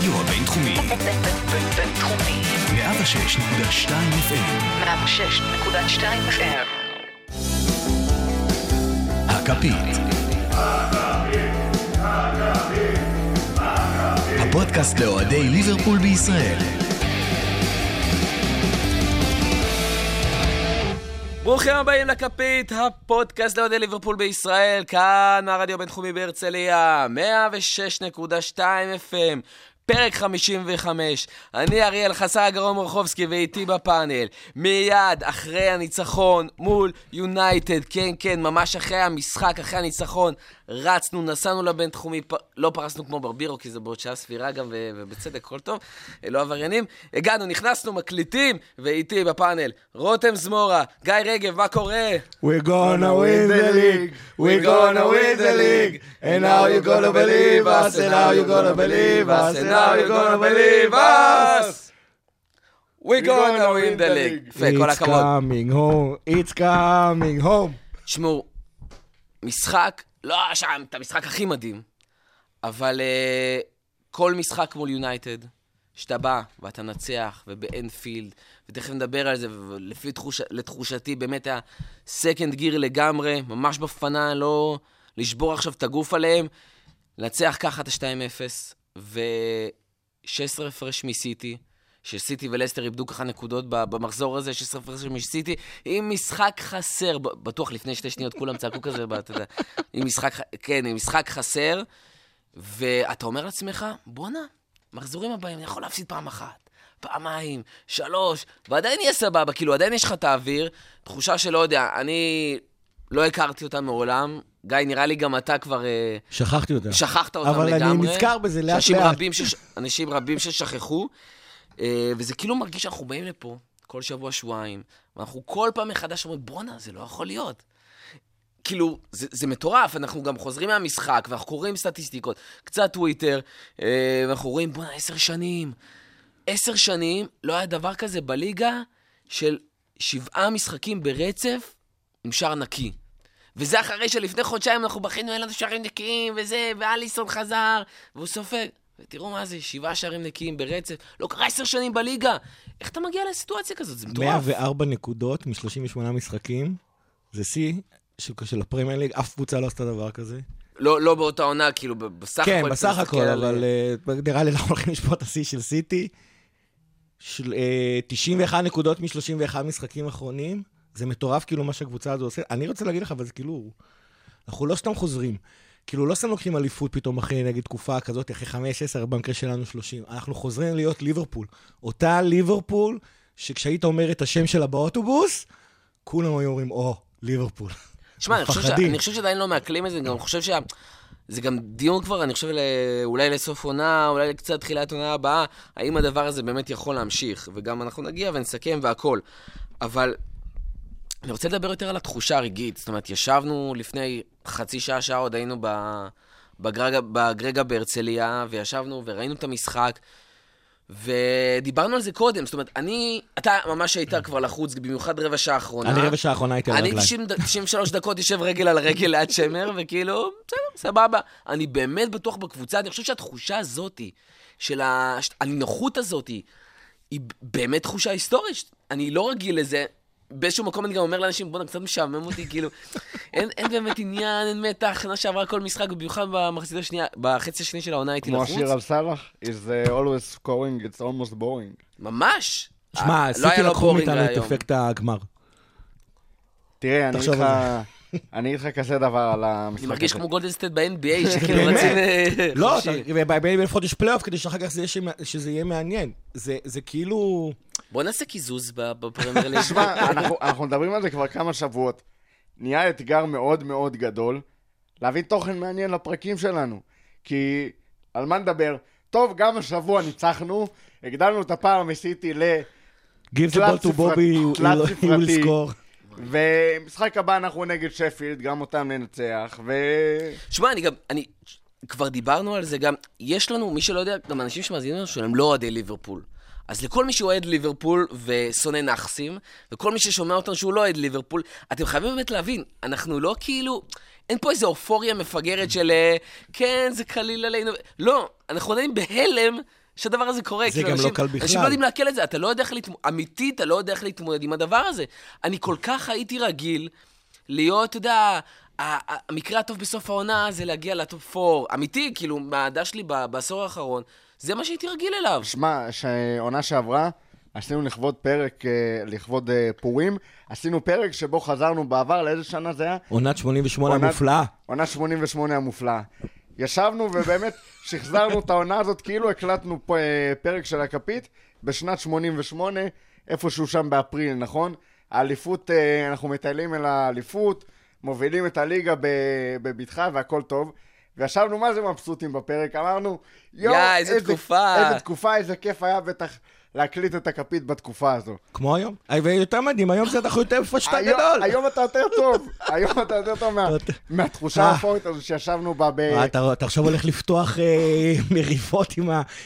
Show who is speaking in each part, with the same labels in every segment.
Speaker 1: הרדיו הבינתחומי.
Speaker 2: בינתחומי.
Speaker 1: 106.2 FM.
Speaker 2: 106.2 FM.
Speaker 1: הכפית. הפודקאסט לאוהדי ליברפול בישראל.
Speaker 3: ברוכים הבאים לכפית, הפודקאסט לאוהדי ליברפול בישראל, כאן הרדיו הבינתחומי בהרצליה, 106.2 FM, פרק 55. אני אריאל חסר הגרום רחובסקי ואיתי בפאנל. מיד אחרי הניצחון מול יונייטד, כן כן, ממש אחרי המשחק, אחרי הניצחון, רצנו, נסענו לבינתחומי, פ... לא פרסנו כמו ברבירו, כי זה בעוד שעה סבירה גם, ו... ובצדק, הכל טוב, לא עבריינים. הגענו, נכנסנו, מקליטים, ואיתי בפאנל, רותם זמורה, גיא רגב, מה קורה?
Speaker 4: We're gonna win the league, we're gonna win the league, and now you're gonna believe us, and now you're gonna believe us, and now you're gonna believe us.
Speaker 3: We gonna win the league. יפה, כל
Speaker 4: It's
Speaker 3: הכבוד.
Speaker 4: coming home, it's coming home.
Speaker 3: תשמעו, משחק, לא שם את המשחק הכי מדהים, אבל uh, כל משחק מול יונייטד, שאתה בא ואתה נצח, ובאנפילד, ותכף נדבר על זה, ולפי תחוש, לתחושתי באמת היה סקנד גיר לגמרי, ממש בפנה, לא לשבור עכשיו את הגוף עליהם, לנצח ככה את ה-2-0, ו-16 הפרש מסיטי. שסיטי ולסטר איבדו ככה נקודות במחזור הזה, 16 הפרש מסיטי, עם משחק חסר, בטוח לפני שתי שניות כולם צעקו כזה, אתה יודע, עם משחק, כן, עם משחק חסר, ואתה אומר לעצמך, בואנה, מחזורים הבאים, אני יכול להפסיד פעם אחת, פעמיים, שלוש, ועדיין יהיה סבבה, כאילו, עדיין יש לך את האוויר, תחושה שלא יודע, אני לא הכרתי אותה מעולם, גיא, נראה לי גם אתה כבר אה,
Speaker 4: שכחתי אותה.
Speaker 3: שכחת אותם
Speaker 4: אבל
Speaker 3: לגמרי.
Speaker 4: אני נזכר בזה לאט לאט.
Speaker 3: רבים, שש... אנשים רבים ששכחו, אה, וזה כאילו מרגיש שאנחנו באים לפה כל שבוע, שבועיים, ואנחנו כל פעם מחדש אומרים, בואנה, זה לא יכול להיות. כאילו, זה, זה מטורף, אנחנו גם חוזרים מהמשחק, ואנחנו קוראים סטטיסטיקות, קצת טוויטר, אה, ואנחנו רואים, בואנה, עשר שנים. עשר שנים לא היה דבר כזה בליגה של שבעה משחקים ברצף עם שער נקי. וזה אחרי שלפני חודשיים אנחנו בכינו, אין לנו שערים נקיים, וזה, ואליסון חזר, והוא סופג. ותראו מה זה, שבעה שערים נקיים ברצף. לא קרה עשר שנים בליגה. איך אתה מגיע לסיטואציה כזאת? זה מטורף.
Speaker 4: 104 נקודות מ-38 משחקים, זה שיא של- של הפרמייר ליג, אף קבוצה לא עשתה דבר כזה.
Speaker 3: לא, לא באותה עונה, כאילו, בסך
Speaker 4: כן,
Speaker 3: הכל...
Speaker 4: בסך
Speaker 3: אתה מסתכל
Speaker 4: הכל,
Speaker 3: על-
Speaker 4: אבל אה, נראה לי אנחנו הולכים לשפוט את השיא של סיטי. של, אה, 91 נקודות מ-31 משחקים אחרונים, זה מטורף כאילו מה שהקבוצה הזו עושה. אני רוצה להגיד לך, אבל זה כאילו, אנחנו לא סתם חוזרים. כאילו, לא סתם לוקחים אליפות פתאום אחרי, נגיד, תקופה כזאת, אחרי 5-10, במקרה שלנו 30. אנחנו חוזרים להיות ליברפול. אותה ליברפול, שכשהיית אומר את השם שלה באוטובוס, כולם היו אומרים, או, ליברפול.
Speaker 3: שמע, אני חושב, שעדיין לא מעכלים את זה, אני גם חושב שה... זה גם דיון כבר, אני חושב. אולי לסוף עונה, אולי לקצת תחילת עונה הבאה, האם הדבר הזה באמת יכול להמשיך, וגם אנחנו נגיע ונסכם והכל. אבל אני רוצה לדבר יותר על התחושה הרגעית. זאת אומרת, ישבנו לפני חצי שעה, שעה עוד היינו. בגרגה, בגרגה בהרצליה, וישבנו וראינו את המשחק, ודיברנו על זה קודם. זאת אומרת, אני, אתה ממש היית כבר לחוץ, במיוחד רבע שעה האחרונה.
Speaker 4: אני רבע שעה האחרונה הייתי על
Speaker 3: אני
Speaker 4: הרגליים.
Speaker 3: 90 ד- 93 דקות יושב רגל על רגל ליד שמר, וכאילו, בסדר, סבבה. אני באמת בטוח בקבוצה, אני חושב שהתחושה הזאתי, של הנינוחות הזאתי, היא באמת תחושה היסטורית. אני לא רגיל לזה. באיזשהו מקום אני גם אומר לאנשים, בואנה, קצת משעמם אותי, כאילו, אין, אין באמת עניין, אין מתח, שנה שעברה כל משחק, במיוחד במחצית השנייה, בחצי השני של העונה הייתי
Speaker 5: כמו
Speaker 3: לחוץ.
Speaker 5: השיר על סאלח, is uh, always scoring, it's almost boring.
Speaker 3: ממש.
Speaker 4: שמע,
Speaker 3: לא
Speaker 4: סיטי לקחו מאיתנו את. אפקט הגמר.
Speaker 5: תראה, אני אגיד לך, אני אגיד לך כזה דבר על המשחק
Speaker 3: אני מרגיש. כמו גולדן סטייט ב-NBA, שכאילו? רצים... אה,
Speaker 4: לא. בין לפחות יש פלייאוף כדי שאחר כך זה שזה יהיה מעניין. זה זה כאילו...
Speaker 3: בוא נעשה קיזוז ב- בפרמייר ליג.
Speaker 5: תשמע, אנחנו- אנחנו מדברים על זה כבר כמה שבועות. נהיה אתגר מאוד מאוד גדול להביא תוכן מעניין לפרקים שלנו. כי על מה נדבר? טוב, גם השבוע ניצחנו, הגדלנו את הפער מסיטי ל...
Speaker 4: Give the
Speaker 5: תלת
Speaker 4: ball to
Speaker 5: ספרתי-
Speaker 4: Bobby,
Speaker 5: ומשחק הבא אנחנו נגד שפילד, גם אותם ננצח, ו...
Speaker 3: שמע, אני גם, אני, כבר דיברנו על זה גם, יש לנו, מי שלא יודע, גם אנשים שמאזינים לנו שהם לא אוהדי ליברפול. אז לכל מי שאוהד ליברפול ושונא נאחסים, וכל מי ששומע אותנו שהוא לא אוהד ליברפול, אתם חייבים באמת להבין, אנחנו לא כאילו... אין פה איזו אופוריה מפגרת של אה, כן, זה קליל עלינו. לא, אנחנו עדיין בהלם שהדבר הזה קורה.
Speaker 4: זה
Speaker 3: כאילו,
Speaker 4: גם לא
Speaker 3: אנשים-
Speaker 4: קל
Speaker 3: אנשים
Speaker 4: בכלל.
Speaker 3: לא יודעים לעכל את זה, אתה לא יודע איך להתמודד, אמיתי, אתה לא יודע איך להתמודד עם הדבר הזה. אני כל כך הייתי רגיל להיות, אתה יודע, המקרה הטוב בסוף העונה זה להגיע לטופ 4. אמיתי, כאילו, מהעדה שלי ב- בעשור האחרון, זה מה שהייתי רגיל אליו.
Speaker 5: שמע, שעונה שעברה, עשינו לכבוד פרק, אה, לכבוד אה, פורים, עשינו פרק שבו חזרנו בעבר, לאיזה שנה זה היה?
Speaker 4: עונת 88
Speaker 5: עונת-
Speaker 4: המופלאה.
Speaker 5: עונה 88 המופלאה. ישבנו ובאמת שחזרנו את העונה הזאת כאילו הקלטנו פה, אה, פרק של הכפית בשנת 88, איפשהו שם באפריל, נכון? האליפות, אה, אנחנו מטיילים אל האליפות, מובילים את הליגה בבטחה והכל טוב. וישבנו מה זה מבסוטים בפרק, אמרנו, יואו,
Speaker 3: יא, איזה תקופה."
Speaker 5: איזה תקופה, איזה כיף היה בטח להקליט את הכפית בתקופה הזו.
Speaker 4: כמו היום. ויותר מדהים, היום זה אנחנו יותר
Speaker 5: היום-
Speaker 4: גדול.
Speaker 5: היום אתה יותר טוב, היום אתה יותר טוב מהתחושה
Speaker 4: אה.
Speaker 5: האפורית הזו שישבנו בה ב...
Speaker 4: אתה עכשיו הולך לפתוח אה, מריבות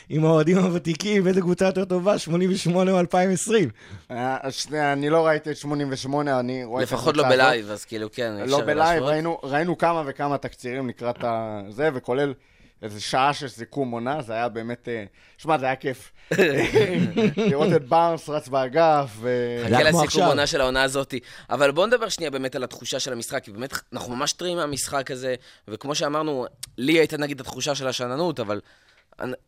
Speaker 4: עם האוהדים הוותיקים, איזה קבוצה יותר טובה, 88 או 2020.
Speaker 5: אה, אני לא ראיתי את 88, אני רואה את
Speaker 3: לפחות לא. בלייב, אז כאילו, כן,
Speaker 5: לא בלייב, ראינו כמה וכמה תקצירים לקראת זה, וכולל איזה שעה של סיכום עונה, זה היה באמת... אה, שמע, זה היה כיף. לראות את בארנס רץ באגף, ו...
Speaker 3: חכה לסיכום. עונה של העונה הזאת. אבל בואו נדבר שנייה באמת על התחושה של המשחק, כי באמת אנחנו ממש טריים מהמשחק הזה, וכמו שאמרנו, לי הייתה נגיד התחושה של השאננות, אבל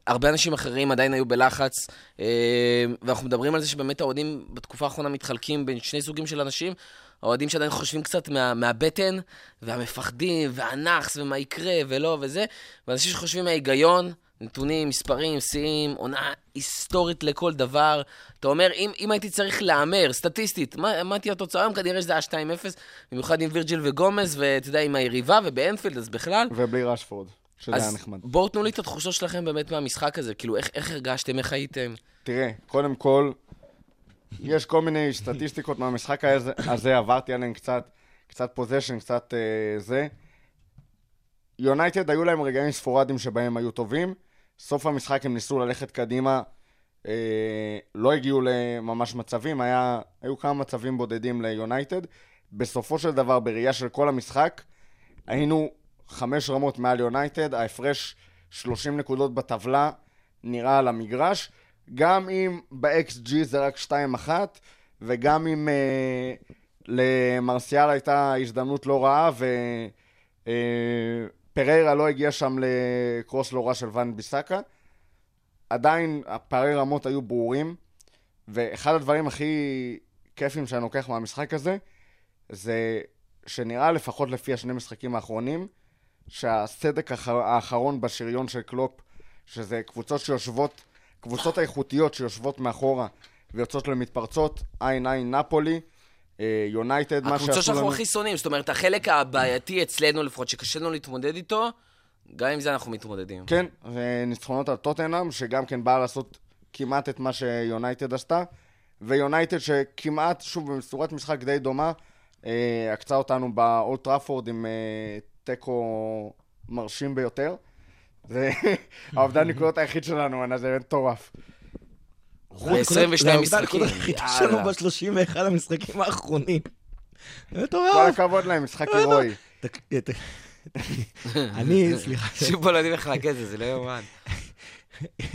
Speaker 3: הרבה אנשים אחרים עדיין היו בלחץ, אה, ואנחנו מדברים על זה שבאמת האוהדים בתקופה האחרונה מתחלקים בין שני סוגים של אנשים. האוהדים שעדיין חושבים קצת מה, מהבטן, והמפחדים, והנאחס, ומה יקרה, ולא, וזה, ואנשים שחושבים מההיגיון, נתונים, מספרים, שיאים, עונה היסטורית לכל דבר. אתה אומר, אם, אם הייתי צריך להמר, סטטיסטית, מה, מה תהיה התוצאה היום? כנראה שזה היה 2-0, במיוחד עם וירג'יל וגומז, ואתה יודע, עם היריבה ובאנפילד, אז בכלל.
Speaker 5: ובלי רשפורד, שזה היה נחמד.
Speaker 3: בואו תנו לי את התחושות שלכם באמת מהמשחק הזה, כאילו, איך, איך הרגשתם, איך הייתם?
Speaker 5: תראה, קודם כל, יש כל מיני סטטיסטיקות מהמשחק הזה, עברתי עליהן קצת, קצת פוזיישן, קצת אה, זה. יונייטד היו להם רגעים ספורדיים שבהם היו טובים. סוף המשחק הם ניסו ללכת קדימה, אה, לא הגיעו לממש מצבים, היה, היו כמה מצבים בודדים ליונייטד. בסופו של דבר, בראייה של כל המשחק, היינו חמש רמות מעל יונייטד, ההפרש 30 נקודות בטבלה נראה על המגרש, גם אם ב-XG זה רק 2-1, וגם אם אה, למרסיאל הייתה הזדמנות לא רעה, ופריירה לא הגיע שם לקרוס לא רע של ואן ביסאקה, עדיין הפערי רמות היו ברורים, ואחד הדברים הכי כיפים שאני לוקח מהמשחק הזה, זה שנראה לפחות לפי השני משחקים האחרונים, שהסדק האח- האחרון בשריון של קלופ, שזה קבוצות שיושבות, קבוצות האיכותיות שיושבות מאחורה ויוצאות למתפרצות, עין עין נפולי, יונייטד, מה
Speaker 3: הקבוצות
Speaker 5: שעשו
Speaker 3: שאנחנו
Speaker 5: לנו...
Speaker 3: הכי שונאים, זאת אומרת, החלק הבעייתי אצלנו לפחות, שקשה לנו להתמודד איתו, גם עם זה אנחנו מתמודדים.
Speaker 5: כן, וניצחונות על טוטנאם, שגם כן באה לעשות כמעט את מה שיונייטד עשתה, ויונייטד שכמעט, שוב, בצורת משחק די דומה, אה, עקצה אותנו באולט טראפורד עם אה, תיקו מרשים ביותר. זה האובדן נקודות היחיד שלנו, העונה, זה מטורף.
Speaker 3: ב-22
Speaker 4: זה
Speaker 3: משחקים,
Speaker 4: העובדה היחידה שלנו
Speaker 3: יאללה.
Speaker 4: ב-31 המשחקים האחרונים. זה
Speaker 5: כל
Speaker 4: מטורף.
Speaker 5: הכבוד להם, משחק הירואי.
Speaker 4: תק- ת- אני, סליחה,
Speaker 3: שוב פה לא יודעים איך להגיד את זה, זה לא יאומן.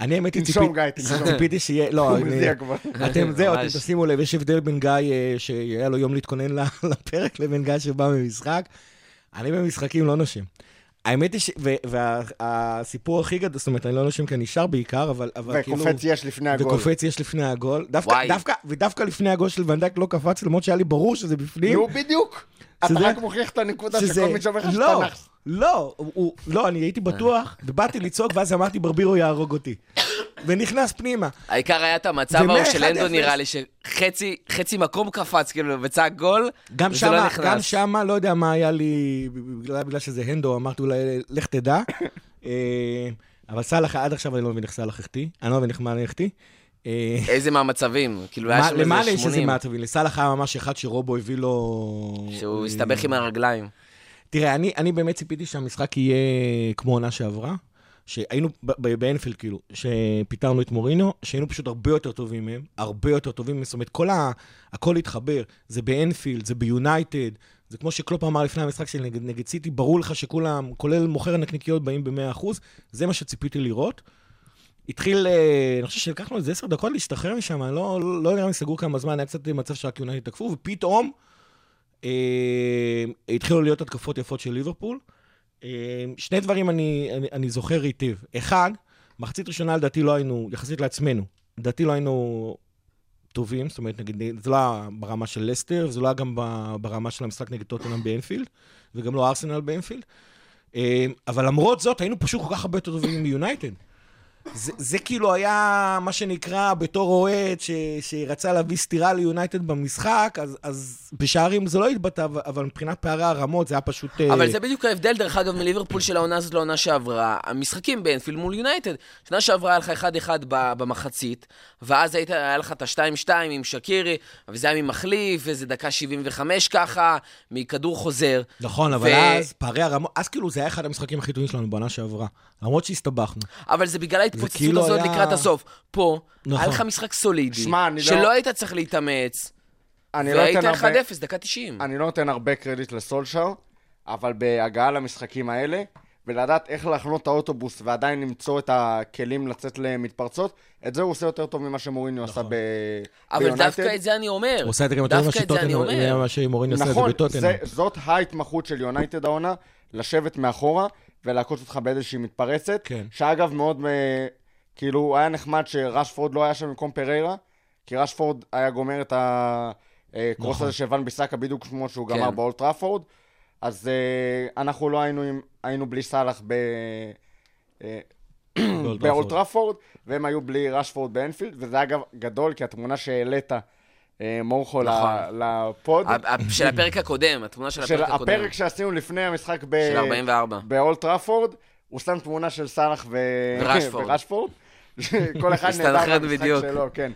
Speaker 4: אני האמת היא
Speaker 5: תנשום, גיא, תנשום.
Speaker 4: ציפיתי שיהיה, לא. אתם, זהו, אתם. תשימו לב, יש הבדל בין גיא, אה, שהיה לו יום להתכונן לפרק, לבין גיא שבא ממשחק. אני במשחקים לא נושם. האמת היא ש... והסיפור הכי גדול, זאת אומרת, אני לא נושם כי אני שר בעיקר, אבל אבל כאילו...
Speaker 5: וקופץ יש לפני הגול.
Speaker 4: וקופץ יש לפני הגול. דווקא, ודווקא לפני הגול של ונדייק לא קפץ, למרות שהיה לי ברור שזה בפנים.
Speaker 5: נו, בדיוק. אתה רק מוכיח את הנקודה שכל מי שאומר לך שאתה
Speaker 4: לא,
Speaker 5: נאחס.
Speaker 4: לא, הוא- לא, אני הייתי בטוח, ובאתי לצעוק, ואז אמרתי, ברבירו יהרוג אותי. ונכנס פנימה.
Speaker 3: העיקר היה את המצב ההוא של
Speaker 4: 1-0.
Speaker 3: אנדו נראה לי, שחצי חצי מקום קפץ, כאילו, וצעק גול,
Speaker 4: גם
Speaker 3: וזה
Speaker 4: שמה,
Speaker 3: לא נכנס.
Speaker 4: גם שמה, לא יודע מה היה לי, בגלל, שזה הנדו, אמרתי אולי, לך תדע. אה, אבל סאלח, עד עכשיו אני לא מבין איך סאלח החטיא, אני לא מבין איך מה החטיא. אה,
Speaker 3: איזה מהמצבים, כאילו, היה שם איזה
Speaker 4: יש איזה
Speaker 3: 80,
Speaker 4: מעטבים, לסאלח היה ממש אחד שרובו הביא לו...
Speaker 3: שהוא
Speaker 4: אה,
Speaker 3: הסתבך עם הרגליים.
Speaker 4: תראה, אני, אני באמת ציפיתי שהמשחק יהיה כמו עונה שעברה, שהיינו באנפילד, כאילו, שפיטרנו את מורינו, שהיינו פשוט הרבה יותר טובים מהם, הרבה יותר טובים, זאת אומרת, כל ה... הכל התחבר, זה באנפילד, זה ביונייטד, זה כמו שקלופ אמר לפני המשחק של נגד, נגד סיטי, ברור לך שכולם, כולל מוכר הנקניקיות, באים ב-100%, זה מה שציפיתי לראות. התחיל, אה, אני חושב שלקח לנו איזה עשר דקות להשתחרר משם, אני לא, לא, יודע אם סגרו כמה זמן, היה קצת מצב שרק יונייטד תקפו, ופתאום התחילו להיות התקפות יפות של ליברפול. אה, שני דברים אני, אני, אני זוכר היטב. אחד, מחצית ראשונה לדעתי לא היינו, יחסית לעצמנו, לדעתי לא היינו טובים, זאת אומרת, נגיד, זה לא היה ברמה של לסטר, זה לא היה גם ברמה של המשחק נגד טוטנאם באנפילד, וגם לא ארסנל באנפילד. אה, אבל למרות זאת, היינו פשוט כל כך הרבה יותר טובים מיונייטד. זה, זה כאילו היה מה שנקרא בתור אוהד ש, שרצה להביא סטירה ליונייטד במשחק, אז, אז בשערים זה לא התבטא, אבל- מבחינת פערי הרמות זה היה פשוט... אה,
Speaker 3: אבל זה בדיוק ההבדל, דרך אגב, מליברפול של העונה הזאת לעונה שעברה. המשחקים באנפילד מול יונייטד. שנה שעברה היה לך 1-1 ב- במחצית, ואז היית, היה לך את ה-2-2 עם שקירי, וזה היה ממחליף, וזה דקה 75 ככה, מכדור חוזר.
Speaker 4: נכון, אבל
Speaker 3: ו-
Speaker 4: אז פערי הרמות, אז כאילו זה היה אחד המשחקים הכי טובים שלנו בעונה שעברה. למרות שהסתבכנו.
Speaker 3: אבל זה בגלל ההתפוצצות
Speaker 4: כאילו
Speaker 3: הזאת
Speaker 4: היה-
Speaker 3: לקראת הסוף. פה,
Speaker 4: נכון.
Speaker 3: היה לך משחק סולידי,
Speaker 5: אני לא-
Speaker 3: שלא היית צריך להתאמץ,
Speaker 5: אני לא
Speaker 3: והיית
Speaker 5: אתן
Speaker 3: 1-0,
Speaker 5: הרבה...
Speaker 3: דקה 90.
Speaker 5: אני לא נותן הרבה קרדיט לסולשר, אבל בהגעה למשחקים האלה, ולדעת איך להחנות את האוטובוס ועדיין למצוא את הכלים לצאת למתפרצות, את זה הוא עושה יותר טוב ממה שמוריניו עשה ב...
Speaker 3: אבל
Speaker 5: ביונייטד.
Speaker 3: דווקא את זה אני אומר.
Speaker 4: הוא עושה את זה גם יותר ממה שמוריניו עושה את זה
Speaker 5: נכון,
Speaker 4: בטוטנאם.
Speaker 5: זה, זאת ההתמחות של יונייטד העונה, לשבת מאחורה ולעקוץ אותך באיזושהי מתפרצת.
Speaker 4: כן.
Speaker 5: שאגב, מאוד, אה, כאילו, היה נחמד שרשפורד לא היה שם במקום פריירה, כי רשפורד היה גומר את הקרוס
Speaker 4: נכון.
Speaker 5: הזה של ון ביסאקה בדיוק כמו שהוא
Speaker 3: כן.
Speaker 5: גמר באולט טראפורד. אז אה, אנחנו לא היינו, עם, היינו בלי סאלח ב... אה,
Speaker 4: באולט
Speaker 5: באולט
Speaker 4: טראפורד.
Speaker 5: טראפורד, והם היו בלי רשפורד באנפילד, וזה אגב גדול, כי התמונה שהעלית, אה, מורכו,
Speaker 3: נכון.
Speaker 5: ל- לפוד,
Speaker 3: של הפרק הקודם, התמונה של
Speaker 5: של
Speaker 3: הפרק הקודם.
Speaker 5: הפרק שעשינו לפני המשחק ב...
Speaker 3: של 44.
Speaker 5: באולט טראפורד, הוא שם תמונה של סאלח ו...
Speaker 3: ורשפורד.
Speaker 5: ורשפורד. כל אחד נהדר במשחק
Speaker 3: בדיוק.
Speaker 5: שלו, כן.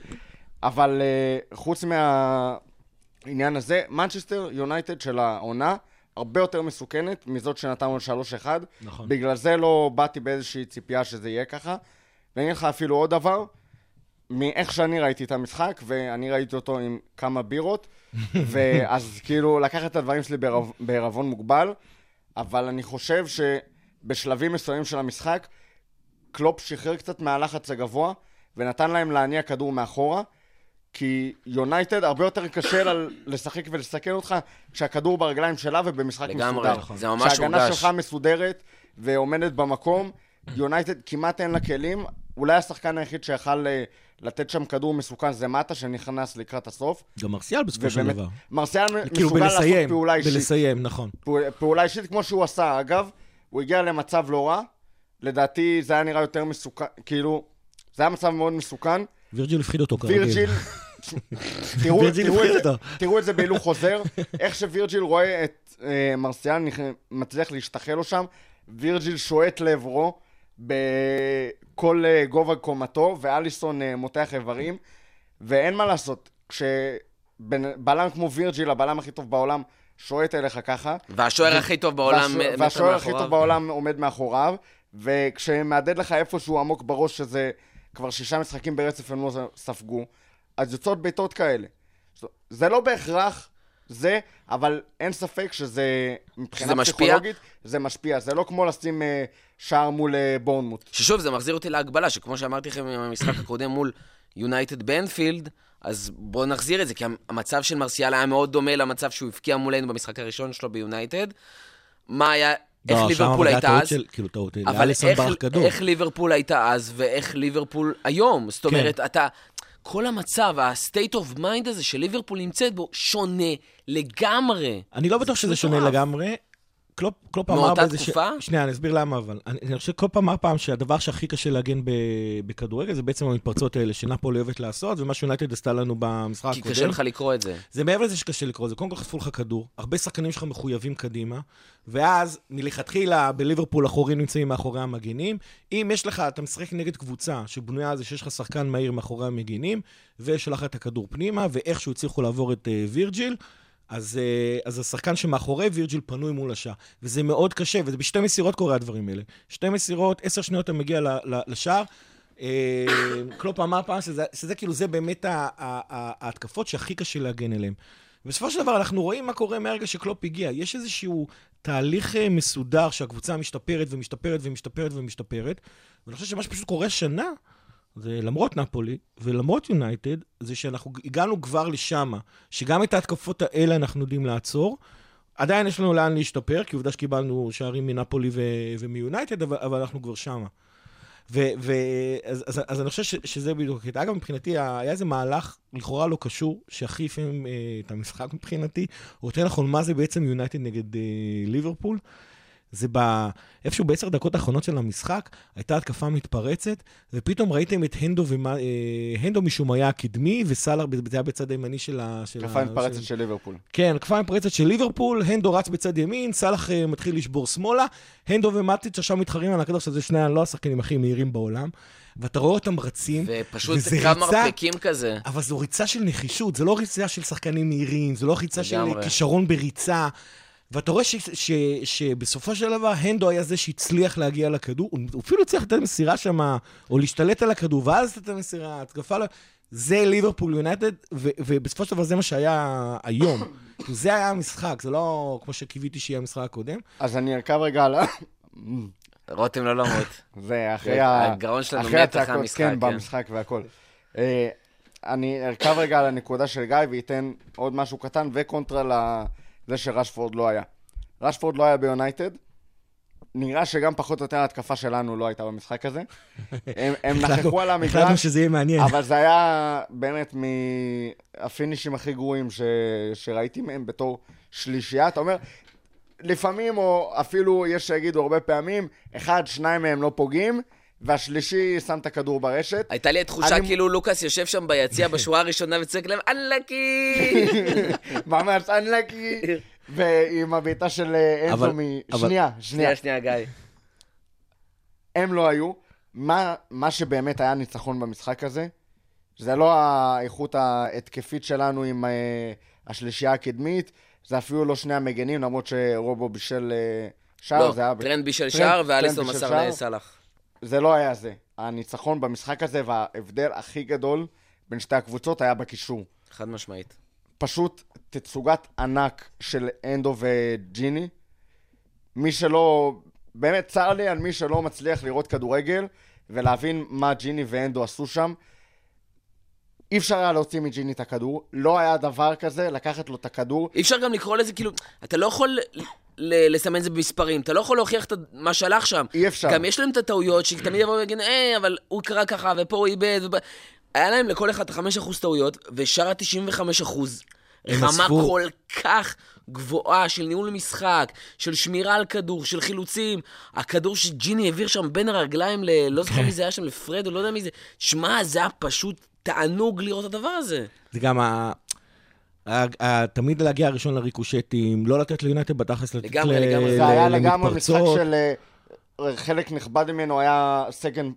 Speaker 5: אבל uh, חוץ מהעניין הזה, מנצ'סטר יונייטד של העונה, הרבה יותר מסוכנת מזאת שנתנו 3-1.
Speaker 4: נכון.
Speaker 5: בגלל זה לא באתי באיזושהי ציפייה שזה יהיה ככה. ואני אגיד לך אפילו עוד דבר, מאיך שאני ראיתי את המשחק, ואני ראיתי אותו עם כמה בירות, ואז כאילו לקחת את הדברים שלי בערב, בערבון מוגבל, אבל אני חושב שבשלבים מסוימים של המשחק, קלופ שחרר קצת מהלחץ הגבוה, ונתן להם להניע כדור מאחורה, כי יונייטד הרבה יותר קשה לה לשחק ולסכן אותך כשהכדור ברגליים שלה ובמשחק
Speaker 3: לגמרי,
Speaker 5: מסודר.
Speaker 3: נכון. זה ממש
Speaker 5: כשההגנה
Speaker 3: הורגש.
Speaker 5: שלך מסודרת ועומדת במקום, יונייטד כמעט אין לה כלים. אולי השחקן היחיד שיכל אה, לתת שם כדור מסוכן זה מטה, שנכנס לקראת הסוף.
Speaker 4: גם מרסיאל בסופו של דבר.
Speaker 5: מרסיאל
Speaker 4: כאילו
Speaker 5: מסוגל לעשות
Speaker 4: בלסיים,
Speaker 5: פעולה אישית.
Speaker 4: בלסיים, נכון.
Speaker 5: פעול- פעולה אישית כמו שהוא עשה, אגב, הוא הגיע למצב לא רע. לדעתי זה היה נראה יותר מסוכן, כאילו, זה היה מצב מאוד מסוכן.
Speaker 4: וירג'יל הפחיד אותו כרגיל.
Speaker 5: וירג'יל, תראו, תראו, את זה. תראו את זה בהילוך חוזר, איך שווירג'יל רואה את אה, מרסיאל מצליח להשתחל לו שם, וירג'יל שועט לעברו בכל אה, גובה קומתו, ואליסון אה, מותח איברים, ואין מה לעשות, כשבלם כמו וירג'יל, הבלם הכי טוב בעולם, שועט אליך ככה,
Speaker 3: והשוער הכי טוב בעולם
Speaker 5: והשוער-
Speaker 3: מטר
Speaker 5: והשוער הכי
Speaker 3: מאחוריו.
Speaker 5: טוב בעולם עומד מאחוריו, וכשמהדהד לך איפשהו עמוק בראש, שזה כבר שישה משחקים ברצף הם לא ספגו, אז יוצאות בעיטות כאלה. זה לא בהכרח זה, אבל אין ספק שזה, מבחינה
Speaker 3: שזה משפיע?
Speaker 5: פסיכולוגית, זה משפיע. זה לא כמו לשים אה, שער מול אה, בורנמוט.
Speaker 3: ששוב, זה מחזיר אותי להגבלה, שכמו שאמרתי לכם עם המשחק הקודם מול יונייטד באנפילד, אז בואו נחזיר את זה, כי המצב של מרסיאל היה מאוד דומה למצב שהוא הבקיע מולנו במשחק הראשון שלו ביונייטד. מה היה, איך
Speaker 4: לא,
Speaker 3: ליברפול הייתה אז?
Speaker 4: של- כאילו טעות,
Speaker 3: אבל איך. איך ליברפול הייתה אז ואיך ליברפול היום? זאת
Speaker 4: כן.
Speaker 3: אומרת, אתה... כל המצב, ה-state of mind הזה שליברפול נמצאת בו, שונה לגמרי.
Speaker 4: אני לא בטוח שזה שונה. לגמרי. קלופ, קלופ אמר
Speaker 3: מאותה
Speaker 4: באיזה...
Speaker 3: תקופה?
Speaker 4: שנייה, אני אסביר למה, אבל. אני, אני חושב שקלופ אמר פעם שהדבר שהכי קשה להגן ב, בכדורגל זה בעצם המתפרצות האלה שנפולי אוהבת לעשות, ומה שיונייטד עשתה לנו במשחק
Speaker 3: כי
Speaker 4: הקודם.
Speaker 3: קשה לך לקרוא את זה.
Speaker 4: זה מעבר לזה שקשה לקרוא את זה. קודם כל חטפו לך כדור, הרבה שחקנים שלך מחויבים קדימה, ואז מלכתחילה בליברפול אחורים נמצאים מאחורי המגינים. אם יש לך, אתה משחק נגד קבוצה שבנויה על זה שיש לך שחקן מהיר מאחורי המגינים, ושלח את הכדור פנימה, ואיכשהו הצליחו לעבור את uh, וירג'יל, אז, uh, אז השחקן שמאחורי וירג'יל פנוי מול השער. וזה מאוד קשה, וזה בשתי מסירות קורה הדברים האלה. שתי מסירות, עשר שניות אתה מגיע לשער. אה, קלופ אמר פעם שזה, שזה כאילו, זה באמת ההתקפות שהכי קשה להגן אליהן. בסופו של דבר, אנחנו רואים מה קורה מהרגע שקלופ הגיע. יש איזשהו תהליך אה, מסודר שהקבוצה משתפרת ומשתפרת ומשתפרת ומשתפרת, ואני חושב שמה שפשוט קורה שנה, זה למרות נפולי ולמרות יונייטד, זה שאנחנו הגענו כבר לשם, שגם את ההתקפות האלה אנחנו יודעים לעצור. עדיין יש לנו לאן להשתפר, כי עובדה שקיבלנו שערים מנפולי ו- ומיונייטד, אבל, אבל אנחנו כבר שמה. ו- ו- אז, אז, אז אני חושב ש- שזה בדיוק הקטע. אגב, מבחינתי, היה איזה מהלך לכאורה לא קשור, אפיין אה, את המשחק מבחינתי, או יותר נכון, מה זה בעצם יונייטד נגד אה, ליברפול. זה ב... איפשהו בעשר דקות האחרונות של המשחק, הייתה התקפה מתפרצת, ופתאום ראיתם את הנדו, ומה, אה, הנדו משום היה הקדמי, וסאלח, זה היה בצד הימני של ה... של
Speaker 5: התקפה
Speaker 4: ה-
Speaker 5: מתפרצת
Speaker 4: של-
Speaker 5: של ליברפול.
Speaker 4: כן, התקפה מתפרצת של ליברפול, הנדו רץ בצד ימין, סאלח אה, מתחיל לשבור שמאלה, הנדו ומטיץ' עכשיו מתחרים על הכדור, שזה שני הלא השחקנים הכי מהירים בעולם, ואתה רואה אותם רצים,
Speaker 3: ופשוט
Speaker 4: וזה
Speaker 3: כמה מרפקים כזה.
Speaker 4: אבל זו ריצה של נחישות, זו לא ריצה של שחקנים מהירים, זו לא ריצה של. כישרון בריצה. ואתה רואה ש, ש, שבסופו של דבר, הנדו היה זה שהצליח להגיע לכדור, הוא אפילו הצליח לתת מסירה שם, או להשתלט על הכדור, ואז לתת מסירה, התקפה, ל- זה ליברפול יונייטד, ובסופו של דבר זה מה שהיה היום. זה היה המשחק, זה לא כמו שקיוויתי שיהיה המשחק הקודם.
Speaker 5: אז אני ארכב רגע על ה...
Speaker 3: רותם לא למות.
Speaker 5: זה אחרי ה...
Speaker 3: הגרון שלנו מת אחרי
Speaker 5: הצעקות,
Speaker 3: המשחק,
Speaker 5: כן,
Speaker 3: כן.
Speaker 5: במשחק והכל. אה, אני ארכב רגע על הנקודה של גיא ואתן עוד משהו קטן וקונטרה לזה שרשפורד לא היה. רשפורד לא היה ביונייטד. נראה שגם פחות או יותר ההתקפה שלנו לא הייתה במשחק הזה. הם, הם נכחו על
Speaker 4: החלטנו
Speaker 5: המגרש,
Speaker 4: שזה יהיה מעניין.
Speaker 5: אבל זה היה באמת מהפינישים הכי גרועים ש... שראיתי מהם בתור שלישייה. אתה אומר, לפעמים, או אפילו יש שיגידו הרבה פעמים, אחד, שניים מהם לא פוגעים, והשלישי שם את הכדור ברשת.
Speaker 3: הייתה לי התחושה
Speaker 5: אני-
Speaker 3: כאילו לוקאס יושב שם ביציע בשורה הראשונה וצועק להם, אנלקי!
Speaker 5: ממש אנלקי, ועם הבעיטה של אה, אנזו
Speaker 4: אבל-
Speaker 5: מ...
Speaker 4: אבל-
Speaker 5: שנייה, שנייה.
Speaker 3: שנייה, גיא.
Speaker 5: הם לא היו. מה, מה שבאמת היה ניצחון במשחק הזה, זה לא האיכות ההתקפית שלנו עם uh, השלישייה הקדמית, זה אפילו לא שני המגנים, למרות שרובו בישל uh, שער,
Speaker 3: לא,
Speaker 5: זה היה...
Speaker 3: טרנד בישל
Speaker 5: טרנד-
Speaker 3: שער ואליסון מסר. לסאלח.
Speaker 5: זה לא היה זה. הניצחון במשחק הזה וההבדל הכי גדול בין שתי הקבוצות היה בקישור.
Speaker 3: חד משמעית.
Speaker 5: פשוט תצוגת ענק של הנדו וג'יני. מי שלא, באמת צר לי על מי שלא מצליח לראות כדורגל ולהבין מה ג'יני והנדו עשו שם. אי אפשר היה להוציא מג'יני את הכדור, לא היה דבר כזה, לקחת לו את הכדור.
Speaker 3: אי אפשר גם לקרוא לזה כאילו, אתה לא יכול ל- לסמן את זה במספרים, אתה לא יכול להוכיח את מה שהלך שם.
Speaker 5: אי אפשר.
Speaker 3: גם יש להם את הטעויות, שתמיד יבואו ויגידו, אה, אבל הוא קרא ככה, ופה הוא איבד, וב... היה להם לכל אחד 5% טעויות, ושאר ה-95%
Speaker 4: הם
Speaker 3: רמה כל כך גבוהה של ניהול משחק, של שמירה על כדור, של חילוצים. הכדור שג'יני העביר שם בין הרגליים ל... לא זוכר מי זה היה שם, לפרד, או לא יודע מי זה. שמע, זה היה פשוט תענוג לראות את הדבר הזה.
Speaker 4: זה גם ה... תמיד להגיע ראשון לריקושטים, לא לתת ליונייטד בתכלס לתת
Speaker 3: לגמרי,
Speaker 4: ל-
Speaker 3: לגמרי.
Speaker 4: ל-
Speaker 5: זה היה לגמרי משחק
Speaker 4: למתפרצות.
Speaker 5: של... אה, חלק נכבד ממנו היה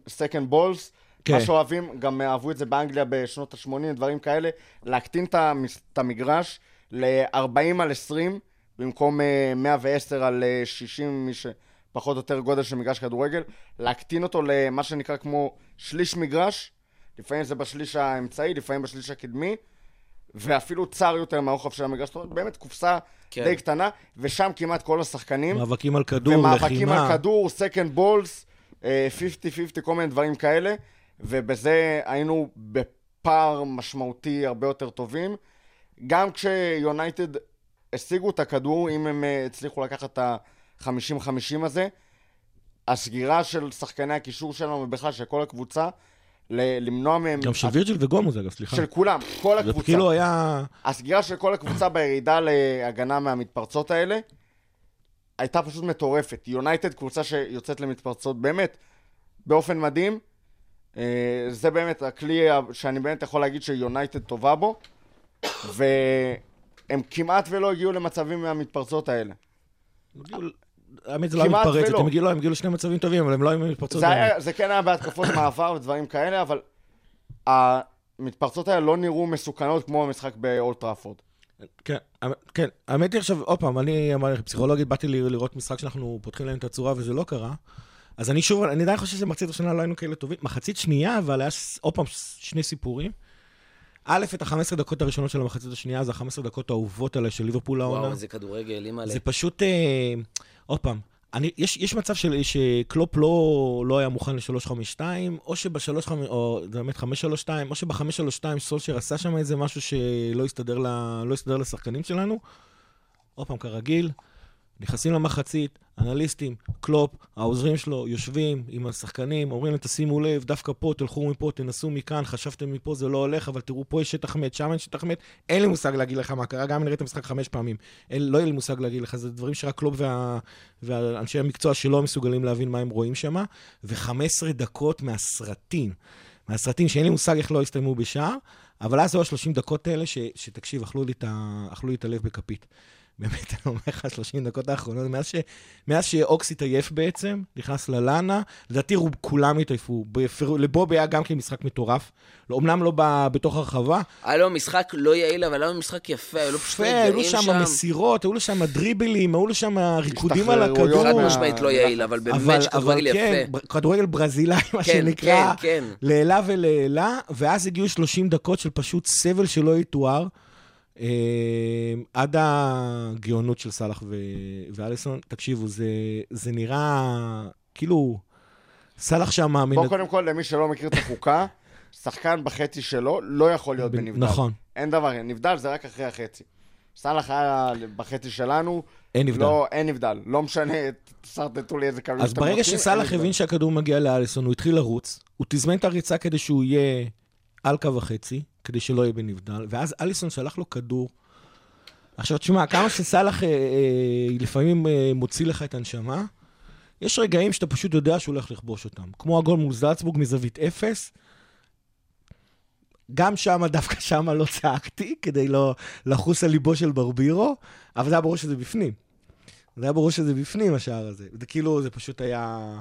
Speaker 5: second balls.
Speaker 4: כן.
Speaker 5: מה שאוהבים, גם אהבו את זה באנגליה בשנות ה-80, דברים כאלה, להקטין את המגרש ל-40 על 20, במקום אה, 110 על אה, 60, מי שפחות או יותר גודל של מגרש כדורגל, להקטין אותו למה שנקרא כמו שליש מגרש, לפעמים זה בשליש האמצעי, לפעמים בשליש הקדמי, ואפילו צר יותר מהרוחב של המגרש, זאת אומרת, באמת קופסה
Speaker 3: כן.
Speaker 5: די קטנה, ושם כמעט כל השחקנים,
Speaker 4: מאבקים על כדור,
Speaker 5: ומאבקים
Speaker 4: לחימה.
Speaker 5: על כדור, סקנד בולס, 50-50, כל מיני דברים כאלה, ובזה היינו בפער משמעותי הרבה יותר טובים. גם כשיונייטד השיגו את הכדור, אם הם אה, הצליחו לקחת את ה-50-50 הזה, הסגירה של שחקני הקישור שלנו, ובכלל של כל הקבוצה, למנוע מהם...
Speaker 4: גם של וירג'יל וגומוס, אגב, סליחה.
Speaker 5: של כולם, כל
Speaker 4: זה
Speaker 5: הקבוצה.
Speaker 4: כאילו היה...
Speaker 5: הסגירה של כל הקבוצה בירידה להגנה מהמתפרצות האלה הייתה פשוט מטורפת. יונייטד קבוצה שיוצאת למתפרצות באמת באופן מדהים. אה, זה באמת הכלי שאני באמת יכול להגיד שיונייטד טובה בו, והם כמעט ולא הגיעו למצבים מהמתפרצות האלה.
Speaker 4: האמת זה לא היה
Speaker 5: ולא.
Speaker 4: הם הגיעו לא, הם הגיעו לשני מצבים טובים, אבל הם לא היו מתפרצות.
Speaker 5: זה. היה, זה כן היה בהתקפות מעבר ודברים כאלה, אבל המתפרצות האלה לא נראו מסוכנות כמו המשחק באולט טראפורד.
Speaker 4: כן, האמת- כן, האמת היא עכשיו, עוד פעם, אני אמרתי לך, פסיכולוגית, באתי לראות משחק שאנחנו פותחים להם את הצורה וזה לא קרה. אז אני שוב, אני עדיין חושב שמחצית השנה לא היינו כאלה טובים. מחצית שנייה, אבל היה עוד פעם שני סיפורים. א', את ה-15 דקות הראשונות של המחצית השנייה, זה ה-15 דקות האהובות עליי של ליברפול העונה.
Speaker 3: וואו, איזה כדורגל, אימא'לה.
Speaker 4: זה פשוט, אה, עוד פעם, אני, יש, יש מצב של, שקלופ לא, לא היה מוכן ל-352, או שב-3, או באמת 532, או שב-532 סולשר עשה שם איזה משהו שלא הסתדר, ל, לא הסתדר לשחקנים שלנו. עוד פעם, כרגיל, נכנסים למחצית, אנליסטים, קלופ, העוזרים שלו, יושבים עם השחקנים, אומרים להם, תשימו לב, דווקא פה, תלכו מפה, תנסו מכאן, חשבתם מפה, זה לא הולך, אבל תראו, פה יש שטח מת, שם יש שטח מת. אין לי מושג להגיד לך מה קרה, גם אם נראה את המשחק חמש פעמים. אין, לא יהיה לי מושג להגיד לך, זה דברים שרק קלופ וה, ואנשי המקצוע שלא מסוגלים להבין מה הם רואים שם. ו-15 דקות מהסרטים, מהסרטים שאין לי מושג איך לא הסתיימו בשער, אבל אז היו ה-30 דקות האלה, ש, שתקשיב, אכלו לי, את ה, אכלו לי את הלב בכפית. באמת, אני אומר לך, 30 דקות האחרונות, מאז, ש... מאז שאוקס התעייף בעצם, נכנס ללאנה, לדעתי רוב כולם התעייפו. בפר... לבוב היה גם כן משחק מטורף. לא, אמנם לא ב... בתוך הרחבה.
Speaker 3: היה לו משחק לא יעיל, אבל היה לו משחק יפה, היו לו פשוט
Speaker 4: יפה, היו לו
Speaker 3: רגעים
Speaker 4: שם
Speaker 3: שם.
Speaker 4: מסירות, היו לו שם דריבלים, היו לו שם ריקודים על הכדור.
Speaker 3: חד משמעית לא יעיל, אבל
Speaker 4: אבל,
Speaker 3: באמת שכדורגל
Speaker 4: אבל כן,
Speaker 3: יפה.
Speaker 4: ב- כדורגל ברזילאי, מה
Speaker 3: כן,
Speaker 4: שנקרא,
Speaker 3: כן, כן.
Speaker 4: לעילה ולעילה, ואז הגיעו 30 דקות של פשוט סבל שלא יתואר, עד הגאונות של סאלח ואליסון. תקשיבו, זה, זה נראה כאילו, סאלח שם...
Speaker 5: בוא
Speaker 4: מן-
Speaker 5: קודם כל, למי שלא מכיר את החוקה, שחקן בחצי שלו לא יכול להיות בנבדל.
Speaker 4: נכון.
Speaker 5: אין דבר, נבדל זה רק אחרי החצי. סאלח היה בחצי שלנו,
Speaker 4: אין נבדל.
Speaker 5: לא, אין נבדל. לא משנה, תסרטטו לי איזה קווים
Speaker 4: אז ברגע שסאלח. הבין שהכדור מגיע לאליסון, הוא התחיל לרוץ, הוא תזמן את הריצה כדי שהוא יהיה על קו החצי, כדי שלא יהיה בנבדל, ואז אליסון שלח לו כדור. עכשיו, תשמע, כמה שסאלח אה, אה, לפעמים אה, מוציא לך את הנשמה, יש רגעים שאתה פשוט יודע שהוא הולך לכבוש אותם. כמו הגול מול זלצבורג מזווית אפס. גם שם, דווקא שם לא צעקתי, כדי לא לחוס על ליבו של ברבירו, אבל זה היה ברור שזה בפנים. זה היה ברור שזה בפנים, השער הזה. זה כאילו, זה פשוט היה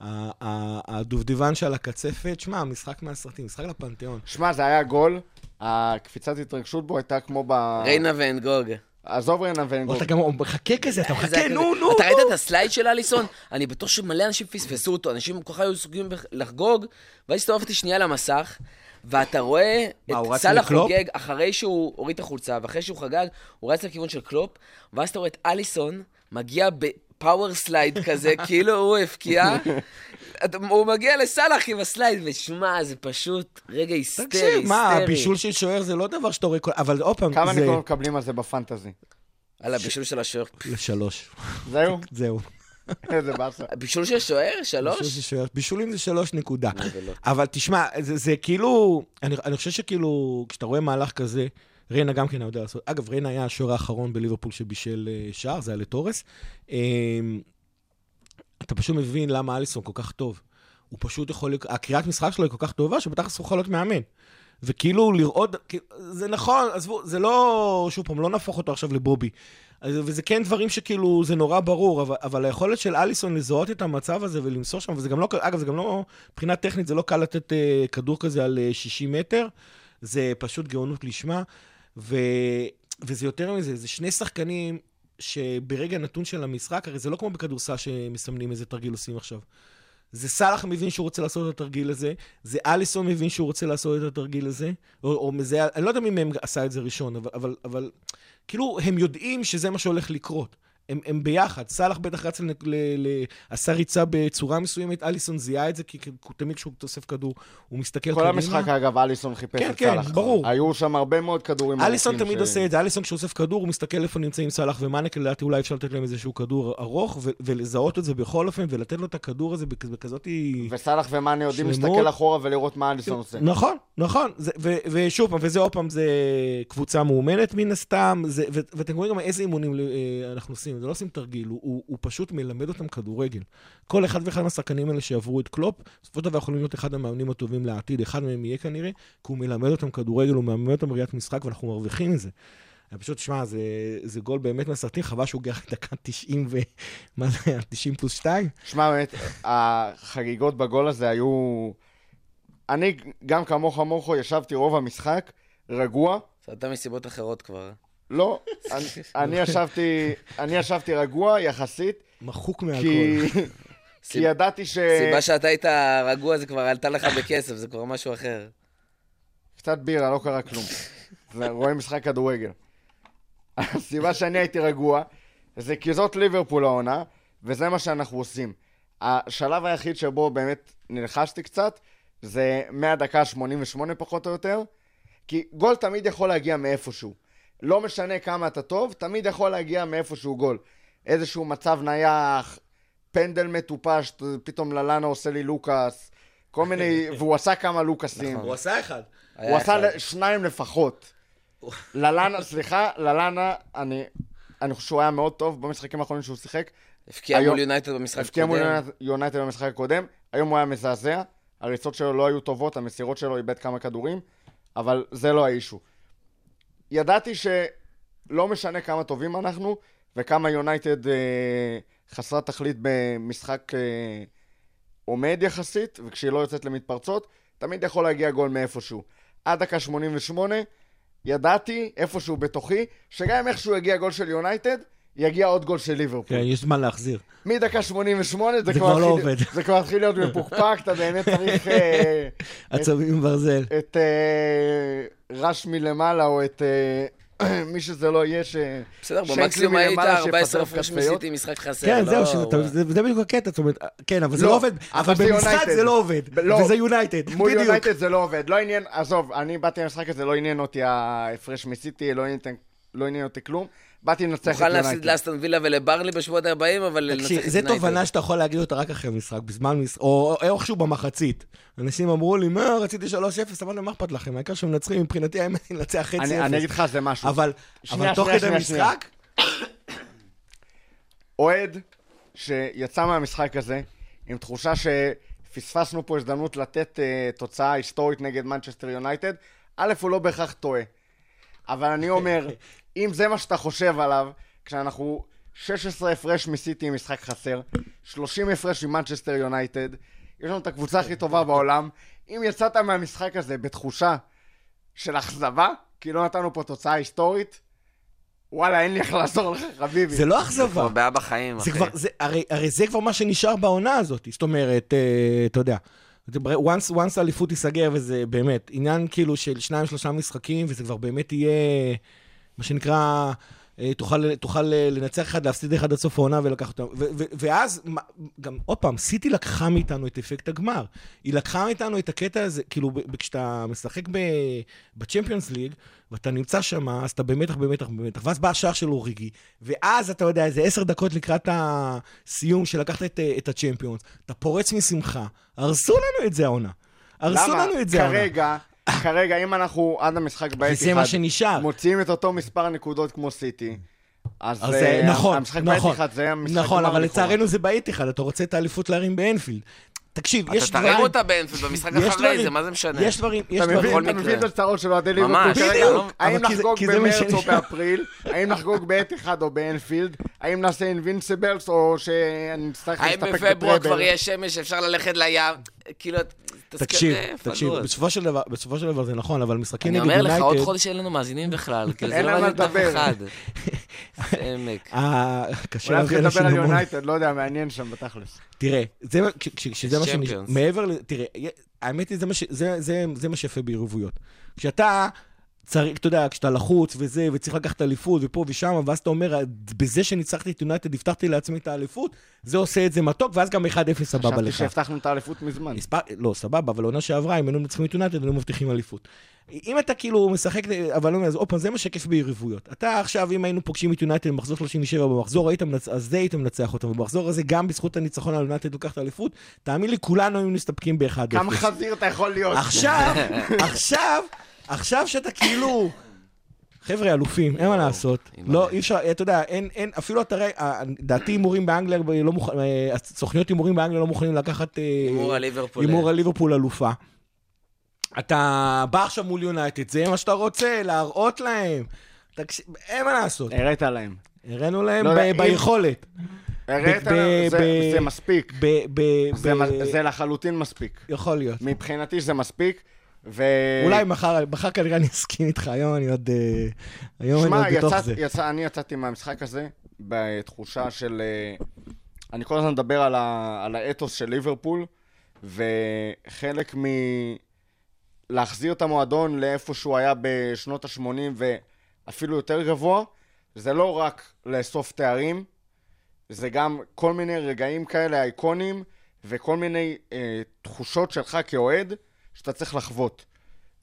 Speaker 4: הדובדבן של הקצפת. שמע, משחק מהסרטים, משחק לפנתיאון.
Speaker 5: שמע, זה היה גול, הקפיצת התרגשות בו הייתה כמו ב...
Speaker 3: ריינה ואן גוג.
Speaker 5: עזוב ריינה ואין גול.
Speaker 4: אתה גם מחכה כזה, אתה מחכה, נו, נו,
Speaker 3: אתה ראית. את ה slide של אליסון? אני בטוח שמלא אנשים פספסו אותו, אנשים כל כך היו עסוקים לחגוג, ואז הסתובבתי שנייה למסך, ואתה רואה את סאלח? חוגג, אחרי שהוא הוריד את החולצה, ואחרי שהוא חגג, הוא רץ לכיוון של קלופ, ואז אתה רואה את אליסון מגיע ב power slide כזה, כאילו הוא הפקיע, אתה- הוא מגיע לסאלח עם ה slide, ושמע, זה פשוט רגע היסטרי,
Speaker 4: תקשיב, מה,
Speaker 3: היסטרי.
Speaker 4: בישול של שוער זה לא דבר שאתה רואה כל... אבל עוד פעם,
Speaker 5: כמה
Speaker 4: זה...
Speaker 5: נקודות מקבלים על זה בפנטזי?
Speaker 3: על הבישול של השוער.
Speaker 4: לשלוש.
Speaker 5: זהו?
Speaker 4: זהו.
Speaker 5: איזה באסה.
Speaker 3: בישול של שוער?
Speaker 4: בישול
Speaker 3: שלוש?
Speaker 4: של שוער. בישולים זה שלוש נקודה.
Speaker 3: נבלות.
Speaker 4: אבל תשמע, זה, זה כאילו, אני, אני חושב שכאילו, כשאתה רואה מהלך כזה, ריינה גם כן יודע לעשות. אגב, ריינה היה השוער האחרון בליברפול שבישל אה, שער, זה היה לתורס. אה, אתה פשוט מבין למה אליסון כל כך טוב. הוא פשוט יכול, הקריאת משחק שלו היא כל כך טובה, שהוא בתכלס יכול להיות מאמן. וכאילו לראות, זה נכון, עזבו, זה לא, שוב פעם, לא נהפוך אותו עכשיו לבובי. וזה כן דברים שכאילו, זה נורא ברור, אבל, אבל היכולת של אליסון לזהות את המצב הזה ולמסור שם, וזה גם לא, אגב, זה גם לא, מבחינה טכנית, זה לא קל לתת אה, כדור כזה על אה, 60 מטר, זה פשוט גאונות לשמה, ו, וזה יותר מזה, זה שני שחקנים שברגע נתון של המשחק, הרי זה לא כמו בכדורסל שמסמנים איזה תרגיל עושים עכשיו. זה סאלח מבין שהוא רוצה לעשות את התרגיל הזה, זה אליסון מבין שהוא רוצה לעשות את התרגיל הזה, או, או מזה, אני לא יודע מי מהם עשה את זה ראשון, אבל, אבל, אבל כאילו, הם יודעים שזה מה שהולך לקרות. הם, הם ביחד. סאלח בטח רץ, ל, ל, ל, עשה ריצה בצורה מסוימת, אליסון זיהה את זה, כי, תמיד כשהוא תוסף כדור, הוא מסתכל
Speaker 5: כל
Speaker 4: קדימה.
Speaker 5: המשחק, אגב, אליסון חיפש
Speaker 4: כן,
Speaker 5: את
Speaker 4: כן,
Speaker 5: סאלח.
Speaker 4: ברור.
Speaker 5: היו שם הרבה מאוד כדורים
Speaker 4: אליסון תמיד
Speaker 5: ש-
Speaker 4: עושה את זה, אליסון כשאוסף כדור, הוא מסתכל איפה נמצאים סאלח ומאנק, לדעתי אולי אפשר לתת להם איזשהו כדור ארוך, ו- ולזהות את זה בכל אופן, ולתת לו את הכדור הזה בכ- בכזאת...
Speaker 5: וסאלח ומאנה יודעים. להסתכל אחורה ולראות מה אליסון עושה.
Speaker 4: נכון, נכון, זה, ו, ושוב וזה עוד פעם, זה קבוצה מאומנת מן הסתם, זה, ו, ואתם רואים גם איזה אימונים אה, אנחנו עושים, זה לא עושים תרגיל, הוא, הוא, הוא פשוט מלמד אותם כדורגל. כל אחד ואחד מהשחקנים האלה שעברו את קלופ, בסופו של דבר יכולים להיות אחד המאמנים הטובים לעתיד, אחד מהם יהיה כנראה, כי הוא מלמד אותם כדורגל, הוא מלמד אותם ראיית משחק, ואנחנו מרוויחים מזה. פשוט, שמע, זה, זה גול באמת מהסרטים, חבל שהוא הגיע דקה 90 ו... מה זה היה? 90 פלוס 2?
Speaker 5: שמע, באמת, החגיגות בגול הזה היו... אני, גם כמוך מורכו, ישבתי רוב המשחק, רגוע.
Speaker 3: הייתה מסיבות אחרות כבר.
Speaker 5: לא, אני, אני ישבתי, אני ישבתי רגוע יחסית,
Speaker 4: מחוק מהכל.
Speaker 5: כי, כי ידעתי ש...
Speaker 3: סיבה שאתה היית רגוע זה כבר עלתה לך בכסף, זה כבר משהו אחר.
Speaker 5: קצת בירה, לא קרה כלום. רואים משחק כדורגל. הסיבה שאני הייתי רגוע, זה כי זאת ליברפול העונה, וזה מה שאנחנו עושים. השלב היחיד שבו באמת נלחשתי קצת, זה מהדקה ה-88 פחות או יותר, כי גול תמיד יכול להגיע מאיפשהו. לא משנה כמה אתה טוב, תמיד יכול להגיע מאיפשהו גול. איזשהו מצב נייח, פנדל מטופש, פתאום ללאנה עושה לי לוקאס, כל מיני, והוא עשה כמה לוקאסים.
Speaker 4: הוא עשה אחד.
Speaker 5: הוא עשה שניים לפחות. ללאנה, סליחה, ללאנה, אני, אני חושב שהוא היה מאוד טוב במשחקים האחרונים שהוא שיחק.
Speaker 3: הבקיע
Speaker 5: היום-
Speaker 3: מול יונייטד במשחק
Speaker 5: הבקיע מול
Speaker 3: הקודם.
Speaker 5: יונייטד- יונייטד במשחק הקודם, היום הוא היה מזעזע, הריצות שלו לא היו טובות, המסירות שלו איבד כמה כדורים, אבל זה לא האישו. ידעתי שלא משנה כמה טובים אנחנו, וכמה יונייטד אה, חסרת תכלית במשחק אה, עומד יחסית, וכשהיא לא יוצאת למתפרצות, תמיד יכול להגיע גול מאיפשהו. עד דקה 88, ידעתי, איפשהו בתוכי, שגם אם איכשהו יגיע גול של יונייטד, יגיע עוד גול של ליברפול.
Speaker 4: כן, יש זמן להחזיר.
Speaker 5: מדקה 88 זה,
Speaker 4: זה
Speaker 5: כבר,
Speaker 4: לא
Speaker 5: התחיל-
Speaker 4: עובד.
Speaker 5: זה כבר התחיל להיות מפוקפק, אתה באמת צריך אה,
Speaker 4: עצבים ברזל.
Speaker 5: את אה, רש מלמעלה, או את אה, מי שזה לא יהיה, ש...
Speaker 3: בסדר, במקסימום היית
Speaker 5: מלמעלה
Speaker 3: 14
Speaker 5: שיפטר
Speaker 3: הפרש. מסיטי, משחק חסר.
Speaker 4: כן,
Speaker 3: לא-
Speaker 4: זהו, שזה- זה בדיוק הקטע, זאת אומרת, כן, אבל זה
Speaker 5: לא,
Speaker 4: לא עובד,
Speaker 5: אבל
Speaker 4: במשחק. זה לא עובד,
Speaker 5: לא.
Speaker 4: וזה יונייטד,
Speaker 5: מול
Speaker 4: בדיוק.
Speaker 5: יונייטד זה לא עובד. לא עניין, עזוב, אני באתי למשחק הזה, לא עניין אותי ההפרש מסיטי, לא לא עניין אותי כלום. באתי לנצח את
Speaker 3: מוכן להפסיד
Speaker 5: יונייטד.
Speaker 3: לאסטון וילה ולברלי בשבועות הבאים, אבל לנצח
Speaker 4: תקשיב,
Speaker 3: את
Speaker 4: זה
Speaker 3: יונייטד.
Speaker 4: תובנה שאתה יכול להגיד אותה רק אחרי משחק, בזמן משחק, או איכשהו במחצית. אנשים אמרו לי, מה, רציתי 3-0, אמרתי, מה אכפת לכם? העיקר שמנצחים, מבחינתי האמת היא לנצח חצי
Speaker 5: אני אני אגיד. לך, זה משהו.
Speaker 4: אבל תוך כדי משחק,
Speaker 5: אוהד שיצא מהמשחק הזה עם תחושה שפספסנו פה הזדמנות לתת uh, תוצאה היסטורית נגד מנצ'סטר יונייטד, א', הוא לא בהכרח טועה. אבל אני אומר, אם זה מה שאתה חושב עליו, כשאנחנו 16 הפרש מסיטי עם משחק חסר, 30 הפרש עם מנצ'סטר יונייטד, יש לנו את הקבוצה הכי טובה בעולם, אם יצאת מהמשחק הזה בתחושה של אכזבה, כי לא נתנו פה תוצאה היסטורית, וואלה, אין לי איך לעזור לך, חביבי.
Speaker 4: זה לא אכזבה.
Speaker 3: כבר בעיה בחיים,
Speaker 4: זה
Speaker 3: אחי.
Speaker 4: כבר, זה, הרי, הרי זה כבר מה שנשאר בעונה הזאת. זאת אומרת, אה, אתה יודע, זה once, once האליפות תיסגר, וזה באמת עניין כאילו של שניים, שלושה משחקים, וזה כבר באמת יהיה, מה שנקרא, אה, תוכל, תוכל אה, לנצח אחד, להפסיד אחד עד סוף העונה ולקח אותם. ואז, גם, עוד פעם, סיטי לקחה מאיתנו את אפקט הגמר. היא לקחה מאיתנו את הקטע הזה, כאילו, כשאתה משחק בצ'מפיונס ליג, ואתה נמצא שם, אז אתה במתח, במתח, במתח. ואז בא השער של אוריגי, ואז אתה יודע, איזה עשר דקות לקראת הסיום שלקחת את, את הצ'מפיונס, אתה פורץ משמחה. הרסו לנו את זה העונה. הרסו
Speaker 5: למה?
Speaker 4: לנו את זה העונה.
Speaker 5: כרגע, כרגע, אם אנחנו עד המשחק באתיחד,
Speaker 4: מה שנשאר.
Speaker 5: מוציאים את אותו מספר נקודות כמו סיטי, אז
Speaker 4: אז
Speaker 5: אה,
Speaker 4: זה, נכון,
Speaker 5: המשחק
Speaker 4: נכון.
Speaker 5: באתיחד זה המשחק
Speaker 4: נכון, אבל. לצערנו זה באיתיחד, אתה רוצה את האליפות להרים באנפילד. תקשיב, יש
Speaker 3: אתה
Speaker 4: דברים...
Speaker 3: תרים אותה באנפילד במשחק
Speaker 4: יש
Speaker 3: אחרי
Speaker 4: דברים-
Speaker 3: זה, מה זה משנה?
Speaker 4: יש דברים, יש
Speaker 5: אתה
Speaker 4: דברים...
Speaker 5: אתה. מבין את הצרות של אוהדי ליברפול
Speaker 3: ממש? בדיוק.
Speaker 5: האם
Speaker 4: אבל כי זה-
Speaker 5: נחגוג
Speaker 4: כי זה מה
Speaker 5: במרץ או. באפריל? האם נחגוג באתיחד או באנפילד? האם נעשה אינבינסיבלס או שנצטרך
Speaker 3: האם
Speaker 5: להסתפק
Speaker 3: בפברואר כבר
Speaker 5: בטראבל?
Speaker 3: יהיה שמש, אפשר ללכת לים? כאילו,
Speaker 4: תקשיב,
Speaker 3: אה,
Speaker 4: תקשיב. בסופו של דבר, בסופו של דבר זה נכון, אבל משחקים
Speaker 3: אני
Speaker 4: נגד
Speaker 3: אומר לך, עוד
Speaker 4: יונייטד...
Speaker 3: חודש אין לנו מאזינים בכלל, כאילו, זה
Speaker 5: אין
Speaker 3: לא מעניין אף
Speaker 5: לדבר.
Speaker 3: אחד. זה עמק.
Speaker 4: אה, קשה
Speaker 5: אולי
Speaker 4: להביא
Speaker 5: נתחיל לדבר על
Speaker 4: אנשים.
Speaker 5: יונייטד, לא יודע, מעניין שם בתכלס.
Speaker 4: תראה, זה, מה-.
Speaker 3: צ'מפיונס.
Speaker 4: מעבר ל... תראה, האמת היא, זה מה, ש, זה, זה, זה מה שיפה בעירובויות. כשאתה צריך, אתה יודע, כשאתה לחוץ וזה, וצריך לקחת אליפות ופה ושם, ואז אתה אומר, בזה שניצחתי את יונייטד, הבטחתי לעצמי את האליפות, זה עושה את זה מתוק, ואז גם 1-0 סבבה
Speaker 5: חשבתי
Speaker 4: לך.
Speaker 5: שהבטחנו את האליפות מזמן.
Speaker 4: מספר, לא, סבבה, אבל עונה שעברה, אם היינו מנצחים את יונייטד, היינו מבטיחים אליפות. אם אתה כאילו משחק, אבל לא, אז עוד פעם, זה מה שכיף ביריבויות. אתה עכשיו, אם היינו פוגשים את יונייטד במחזור 37 במחזור, היית מנצ... אז זה היית מנצח אותם. ובמחזור הזה, גם בזכות הניצחון על יונייטד לוקח את האליפות, תאמין לי, כולנו היינו מסתפקים ב-1-0.
Speaker 5: כמה חזיר אתה יכול להיות?
Speaker 4: עכשיו, עכשיו, עכשיו שאתה כאילו... חבר'ה, אלופים, אין מה לעשות. לא, אי אפשר, אתה יודע, אין, אין, אפילו אתה רואה, אה, דעתי הימורים באנגליה, לא מוכ... אה, סוכניות הימורים באנגליה לא מוכנים לקחת... אה,
Speaker 3: הימור על ליברפול.
Speaker 4: הימור על ליברפול אלופה. אתה בא עכשיו מול יונייטד, זה מה שאתה רוצה, להראות להם. תקשיב, אין מה לעשות.
Speaker 5: הראת להם.
Speaker 4: הראינו להם
Speaker 5: לא
Speaker 4: ביכולת.
Speaker 5: הראת להם, זה- מספיק. זה לחלוטין מספיק.
Speaker 4: יכול להיות.
Speaker 5: מבחינתי זה מספיק. ו...
Speaker 4: אולי מחר, מחר כנראה אני אסכים איתך, היום אני עוד... אה, היום אני
Speaker 5: שמע,
Speaker 4: עוד בתוך זה.
Speaker 5: יצא, אני יצאתי מהמשחק הזה בתחושה של... אה, אני כל הזמן מדבר על, ה, על האתוס של ליברפול, וחלק מ... להחזיר את המועדון לאיפה שהוא היה בשנות ה-80 ואפילו יותר גבוה, זה לא רק לאסוף תארים, זה גם כל מיני רגעים כאלה אייקונים, וכל מיני אה, תחושות שלך כאוהד, שאתה צריך לחוות.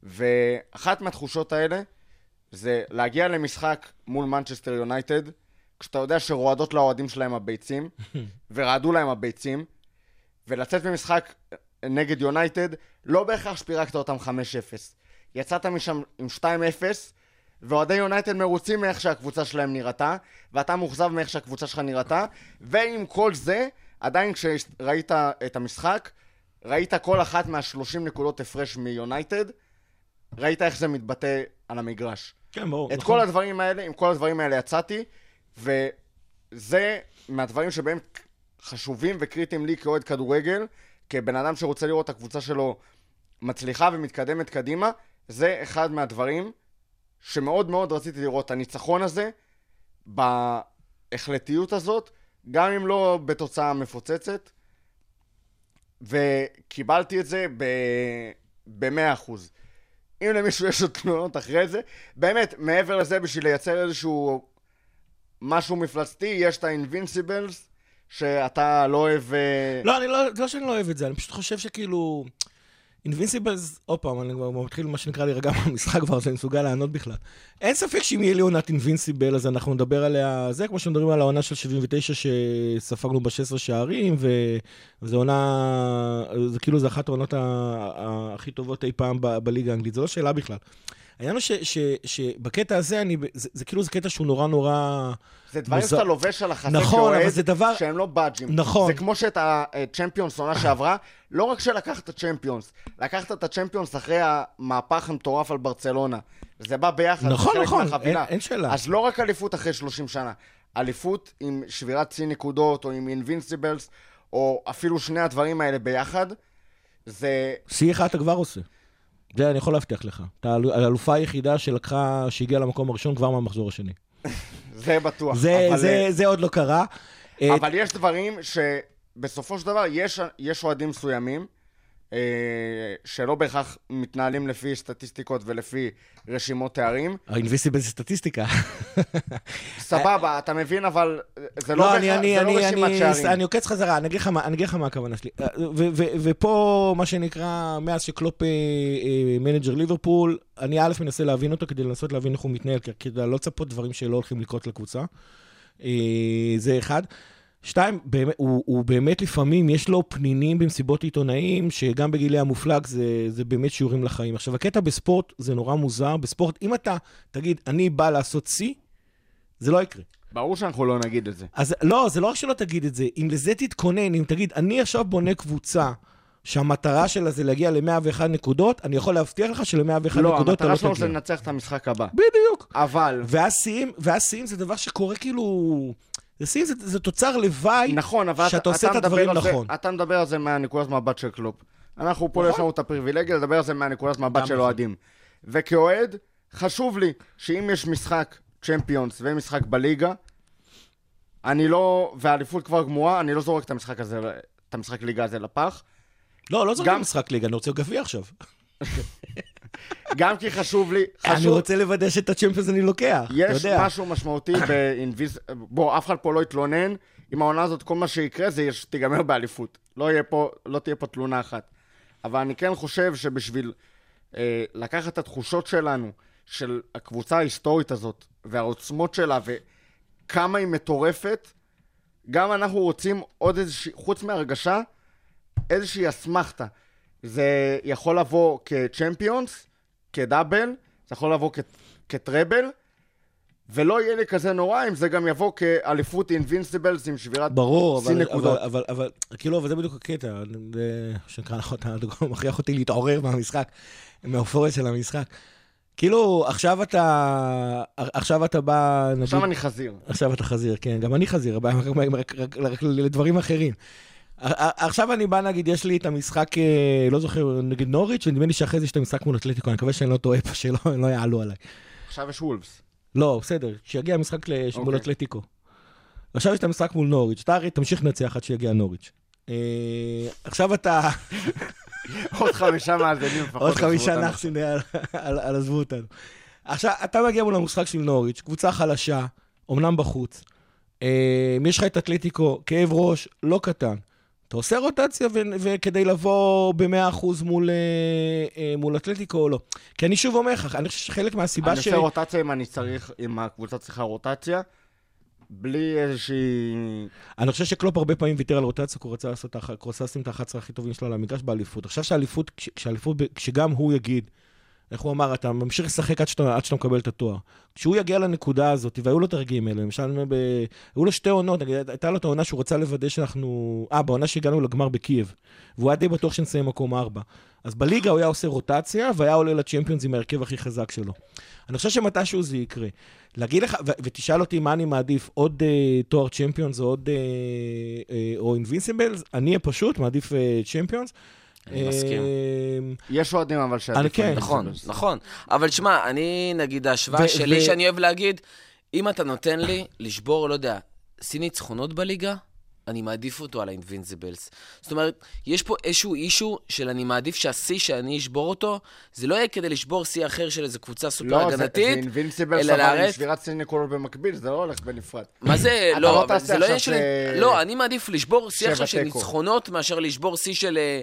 Speaker 5: ואחת מהתחושות האלה, זה להגיע למשחק מול מנצ'סטר יונייטד, כשאתה יודע שרועדות לאוהדים שלהם הביצים, ורעדו להם הביצים, ולצאת ממשחק נגד יונייטד, לא בהכרח שפירקת אותם 5-0. יצאת משם עם 2-0, ואוהדי יונייטד מרוצים מאיך שהקבוצה שלהם נראתה, ואתה מאוכזב מאיך שהקבוצה שלך נראתה, ועם כל זה, עדיין כשראית את המשחק, ראית כל אחת מה-30 נקודות הפרש מיונייטד, ראית איך זה מתבטא על המגרש.
Speaker 4: כן, ברור.
Speaker 5: את
Speaker 4: נכון.
Speaker 5: כל הדברים האלה, עם כל הדברים האלה יצאתי, וזה מהדברים שבהם חשובים וקריטיים לי כאוהד כדורגל, כבן אדם שרוצה לראות את הקבוצה שלו מצליחה ומתקדמת קדימה, זה אחד מהדברים שמאוד מאוד רציתי לראות. הניצחון הזה, בהחלטיות הזאת, גם אם לא בתוצאה מפוצצת, וקיבלתי את זה ב-100 אחוז. אם למישהו יש עוד תלונות אחרי זה, באמת, מעבר לזה, בשביל לייצר איזשהו משהו מפלצתי, יש את ה-Invincibles, שאתה לא אוהב... אה,
Speaker 4: לא, אני לא, זה לא שאני לא אוהב את זה, אני פשוט חושב שכאילו... אינבינסיבלס, עוד פעם, אני כבר מתחיל מה שנקרא להירגע מהמשחק כבר, אז אני מסוגל לענות בכלל. אין ספק שאם יהיה לי עונת אינבינסיבל, אז אנחנו נדבר עליה, זה כמו שמדברים על העונה של 79 שספגנו ב-16 שערים, וזו עונה, זה כאילו זה אחת העונות הכי טובות אי פעם בליגה האנגלית, זו לא שאלה בכלל. העניין הוא ש- ש- שבקטע הזה, אני, זה, זה כאילו זה קטע שהוא נורא נורא...
Speaker 5: זה דברים
Speaker 4: מוזר.
Speaker 5: שאתה לובש על החזה
Speaker 4: נכון,
Speaker 5: כאוהד,
Speaker 4: דבר-
Speaker 5: שהם לא באג'ים.
Speaker 4: נכון.
Speaker 5: זה כמו שאת הצ'מפיונס עונה שעברה, לא רק שלקחת צ'מפיונס, לקחת את הצ'מפיונס אחרי המהפך המטורף על ברצלונה. זה בא ביחד,
Speaker 4: נכון, נכון. אין- אין שאלה.
Speaker 5: אז לא רק אליפות אחרי 30 שנה, אליפות עם שבירת שיא נקודות, או עם אינבינסיבלס, או אפילו שני הדברים האלה ביחד, זה...
Speaker 4: שיא אחד אתה כבר עושה. זה אני יכול להבטיח לך. אתה האל- האלופה היחידה שלקחה, שהגיעה למקום הראשון כבר מהמחזור השני.
Speaker 5: זה בטוח.
Speaker 4: זה,
Speaker 5: אבל,
Speaker 4: זה, זה עוד לא קרה. אה,
Speaker 5: אבל יש דברים שבסופו של דבר יש, יש אוהדים מסוימים אה, שלא בהכרח מתנהלים לפי סטטיסטיקות ולפי רשימות תארים.
Speaker 4: האינביסיבל זה סטטיסטיקה.
Speaker 5: סבבה, אתה מבין, אבל זה לא,
Speaker 4: לא,
Speaker 5: לא
Speaker 4: אני,
Speaker 5: רשימת שערים.
Speaker 4: אני עוקץ חזרה, אני אגיד לך מה, הכוונה שלי. אה, ופה, מה שנקרא, מאז שקלופ אה, אה, manager ליברפול, אני א' מנסה להבין אותו כדי לנסות להבין איך הוא מתנהל, כדי לא לצפות דברים שלא הולכים לקרות לקבוצה. אה, זה אחד. שתיים, באמת, הוא, הוא באמת לפעמים, יש לו פנינים במסיבות עיתונאים, שגם בגילי המופלג זה, זה באמת שיעורים לחיים. עכשיו, הקטע בספורט זה נורא מוזר. בספורט, אם אתה תגיד, אני בא לעשות שיא, זה לא יקרה.
Speaker 5: ברור שאנחנו לא נגיד את זה.
Speaker 4: אז לא, זה לא רק שלא תגיד את זה, אם לזה תתכונן, אם תגיד, אני עכשיו בונה קבוצה שהמטרה שלה זה להגיע ל-101 נקודות, אני יכול להבטיח לך של-101
Speaker 5: לא,
Speaker 4: נקודות אתה לא
Speaker 5: המטרה שלנו זה
Speaker 4: תגיע.
Speaker 5: לנצח את המשחק הבא.
Speaker 4: בדיוק.
Speaker 5: אבל,
Speaker 4: ואז שיאים, ואז שיאים זה דבר שקורה כאילו... שיאים זה, זה תוצר לוואי,
Speaker 5: נכון, אבל
Speaker 4: שאתה
Speaker 5: אתה,
Speaker 4: עושה
Speaker 5: אתה
Speaker 4: את הדברים
Speaker 5: על זה-
Speaker 4: נכון.
Speaker 5: אתה מדבר על זה מהנקודת מבט של קלופ. אנחנו פה,
Speaker 4: נכון.
Speaker 5: יש לנו את הפריבילגיה לדבר על זה מהנקודת מבט של
Speaker 4: נכון.
Speaker 5: אוהדים. וכאוהד, חשוב לי שאם יש משחק צ'מפיונס ומשחק בליגה, אני לא, והאליפות כבר גמורה, אני לא זורק את המשחק הזה, את המשחק ליגה הזה לפח.
Speaker 4: לא, לא זוכר
Speaker 5: גם-
Speaker 4: משחק ליגה, אני רוצה גביע עכשיו.
Speaker 5: גם כי חשוב לי,
Speaker 4: אני
Speaker 5: חשוב,
Speaker 4: רוצה לוודא שאת הצ'מפיונס אני לוקח, אתה
Speaker 5: יש
Speaker 4: יודע.
Speaker 5: משהו משמעותי באינביז... בוא, אף אחד פה לא יתלונן. עם העונה הזאת, כל מה שיקרה זה שתיגמר באליפות. לא, פה, לא תהיה פה תלונה אחת. אבל אני כן חושב שבשביל אה, לקחת את התחושות שלנו, של הקבוצה ההיסטורית הזאת, והעוצמות שלה, וכמה היא מטורפת, גם אנחנו רוצים עוד איזושהי, חוץ מהרגשה, איזושהי אסמכתה. זה יכול לבוא כצ'מפיונס, כדאבל, זה יכול לבוא כ- כטראבל, ולא יהיה לי כזה נורא אם זה גם יבוא כאליפות אינבינסיבלס עם שבירת
Speaker 4: ברור,
Speaker 5: שיא
Speaker 4: אבל,
Speaker 5: נקודות.
Speaker 4: אבל, אבל, אבל, כאילו, אבל זה בדיוק הקטע, שנקרא נכון, אתה דוגמא, מכריח אותי להתעורר מהמשחק, מהאופוריה של המשחק. כאילו, עכשיו אתה, עכשיו אתה בא, נגיד,
Speaker 5: עכשיו אני חזיר.
Speaker 4: עכשיו אתה חזיר, כן, גם אני חזיר, רק, רק, רק, רק לדברים אחרים. עכשיו אני בא, נגיד, יש לי את המשחק, אה, לא זוכר, נגיד נוריץ', ונדמה לי שאחרי זה יש את המשחק מול אתלטיקו, אני מקווה שאני לא טועה פה, שלא לא יעלו עליי.
Speaker 5: עכשיו יש וולפס.
Speaker 4: לא, בסדר, כשיגיע המשחק מול
Speaker 5: אוקיי.
Speaker 4: אתלטיקו. עכשיו יש את המשחק מול נוריץ', אתה הרי תמשיך לנצח עד שיגיע נוריץ'. אה, עכשיו אתה,
Speaker 5: עוד חמישה מאזינים לפחות.
Speaker 4: עוד חמישה על- על על עזבו אותנו. עכשיו, אתה מגיע מול המשחק של נוריץ', קבוצה חלשה, אמנם בחוץ, אה, יש לך את אתלטיקו, כאב ראש, לא קטן. אתה עושה רוטציה ו- וכדי לבוא ב-100% מול, אה, אה, מול אתלטיקו או לא. כי אני שוב אומר לך, אני חושב שחלק מהסיבה
Speaker 5: אני
Speaker 4: ש...
Speaker 5: עושה רוטציה אם אני צריך, אם הקבוצה צריכה רוטציה, בלי איזושהי...
Speaker 4: אני חושב שקלופ הרבה פעמים ויתר על רוטציה, כי הוא רצה לשים את ה-11 הכי טובים שלו על המגרש באליפות. עכשיו שהאליפות, כשגם הוא יגיד, איך הוא אמר, אתה ממשיך לשחק עד שאתה, עד שאתה מקבל את התואר. כשהוא יגיע לנקודה הזאת, והיו לו את הרגעים האלה, למשל, ב... היו לו שתי עונות, נגיד, הייתה לו את העונה שהוא רצה לוודא שאנחנו... אה, בעונה שהגענו לגמר בקייב, והוא היה די בטוח שנסיים מקום ארבע. אז בליגה הוא היה עושה רוטציה, והיה עולה לצ'מפיונס עם ההרכב הכי חזק שלו. אני חושב שמתישהו זה יקרה. להגיד לך, ו- ותשאל אותי מה אני מעדיף, עוד uh, תואר צ'מפיונס או עוד... Uh, uh, או אינבינסיבלס, אני פשוט מעדיף צ'מפיונס.
Speaker 3: אני מסכים.
Speaker 5: יש אוהדים אבל שעדיף
Speaker 4: אני כן.
Speaker 3: נכון,
Speaker 5: בסדר.
Speaker 3: נכון. אבל שמע, אני, נגיד, ההשוואה שלי, שאני אוהב להגיד, אם אתה נותן לי לשבור, לא יודע, שיא ניצחונות בליגה, אני מעדיף אותו על האינבינזיבלס. זאת אומרת, יש פה איזשהו אישו של אני מעדיף שהשיא שאני אשבור אותו, זה לא יהיה כדי לשבור שיא אחר של איזו קבוצה סופר
Speaker 5: לא, זה- זה
Speaker 3: הגנתית,
Speaker 5: אינבינסיבל
Speaker 3: אלא
Speaker 5: אבל עם
Speaker 3: לארץ-
Speaker 5: שבירת שיא נקודות במקביל, זה לא הולך בנפרד.
Speaker 3: מה זה, לא,
Speaker 5: לא
Speaker 3: זה לא עניין של...
Speaker 5: ש-
Speaker 3: לא, אני מעדיף לשבור שיא עכשיו של. ניצחונות, מאשר לשבור שיא של אה,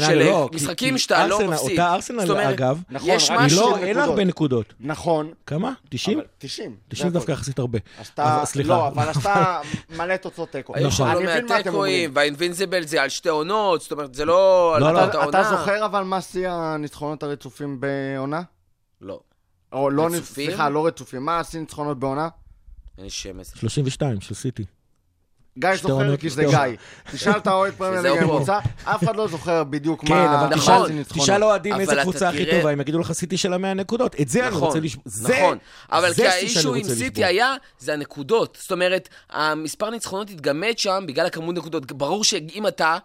Speaker 4: כן,
Speaker 3: של
Speaker 4: לא,
Speaker 3: משחקים
Speaker 4: כי
Speaker 3: שאתה לא
Speaker 4: ארסנל-
Speaker 3: מפסיד.
Speaker 4: אותה ארסנל,
Speaker 3: זאת אומרת,
Speaker 4: אגב,
Speaker 5: נכון,
Speaker 3: יש משהו...
Speaker 4: לא,
Speaker 5: 90
Speaker 4: אין לה הרבה נקודות.
Speaker 5: נכון.
Speaker 4: כמה? 90?
Speaker 5: אבל 90.
Speaker 4: 90
Speaker 5: זה
Speaker 4: דווקא. יחסית הרבה.
Speaker 5: אז אתה,
Speaker 4: אז סליחה.
Speaker 5: לא, אבל אז אתה מלא תוצאות תיקו.
Speaker 4: נכון.
Speaker 3: לא
Speaker 5: אני מבין מה אתם אומרים.
Speaker 3: והאינבינזיבל זה על שתי עונות, זאת אומרת, זה לא...
Speaker 4: לא, לא,
Speaker 5: אתה-. זוכר אבל מה שיא הניצחונות הרצופים בעונה?
Speaker 3: לא,
Speaker 5: או לא? סליחה, לא רצופים. מה השיא ניצחונות בעונה?
Speaker 3: אין לי שמץ.
Speaker 4: 32 של סיטי.
Speaker 5: גיא זוכר כי זה. גיא. תשאל את האוהד פרמייר
Speaker 3: שזהו
Speaker 5: ליגה. ממוצע, אף אחד לא זוכר בדיוק
Speaker 4: כן,
Speaker 5: מה
Speaker 4: אבל.
Speaker 5: השיא ניצחונות.
Speaker 4: תשאל אוהדים
Speaker 3: אבל
Speaker 4: איזה קבוצה הכי טובה, הם יגידו לך סיטי של המאה נקודות. את זה אני
Speaker 3: נכון,
Speaker 4: רוצה לשבור. זה-
Speaker 3: נכון. אבל כי האישו עם סיטי. היה, זה הנקודות. זאת אומרת, המספר ניצחונות התגמד שם בגלל הכמות נקודות. ברור שאם אתה...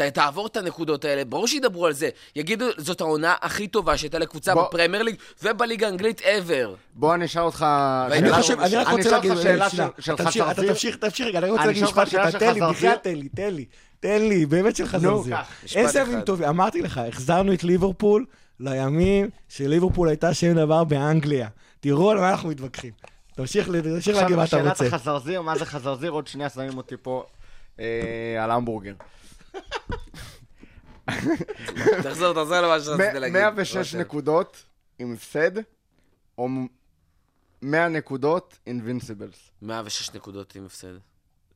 Speaker 3: ת- תעבור את הנקודות האלה, ברור שידברו על זה. יגידו, זאת העונה הכי טובה שהייתה לקבוצה
Speaker 5: בוא-
Speaker 3: בפרמייר ליג ובליגה האנגלית ever.
Speaker 5: בוא אני אשאל אותך
Speaker 4: אני חושב, אני רק
Speaker 5: אני
Speaker 4: רוצה
Speaker 5: אשאל
Speaker 4: להגיד,
Speaker 5: אותך שאלה
Speaker 4: שנייה,
Speaker 5: של- של
Speaker 4: אתה תמשיך,
Speaker 5: חזרזיר.
Speaker 4: תמשיך, רגע, אני רוצה
Speaker 5: אני
Speaker 4: להגיד משפט
Speaker 5: שאלה
Speaker 4: קטן,
Speaker 5: של
Speaker 4: תן לי,
Speaker 5: חזרזיר.
Speaker 4: בחייאת, תן לי, תן לי, תן לי, באמת של חזרזיר. סבבים
Speaker 3: אחד.
Speaker 4: טובים, אמרתי לך, החזרנו את ליברפול לימים שליברפול הייתה שם דבר באנגליה. תראו על מה אנחנו מתווכחים. תמשיך תמשיך להגיד מה אתה
Speaker 5: עכשיו,
Speaker 4: רוצה.
Speaker 5: שאלת החזרזיר, מה זה חזרזיר? עוד שנייה שמים אותי פה אה, על המבורגר.
Speaker 3: תחזור, תחזור למה שרציתי להגיד.
Speaker 5: 106
Speaker 3: רותם.
Speaker 5: נקודות עם הפסד, או 100 נקודות אינבינסיבלס.
Speaker 3: 106 נקודות עם הפסד.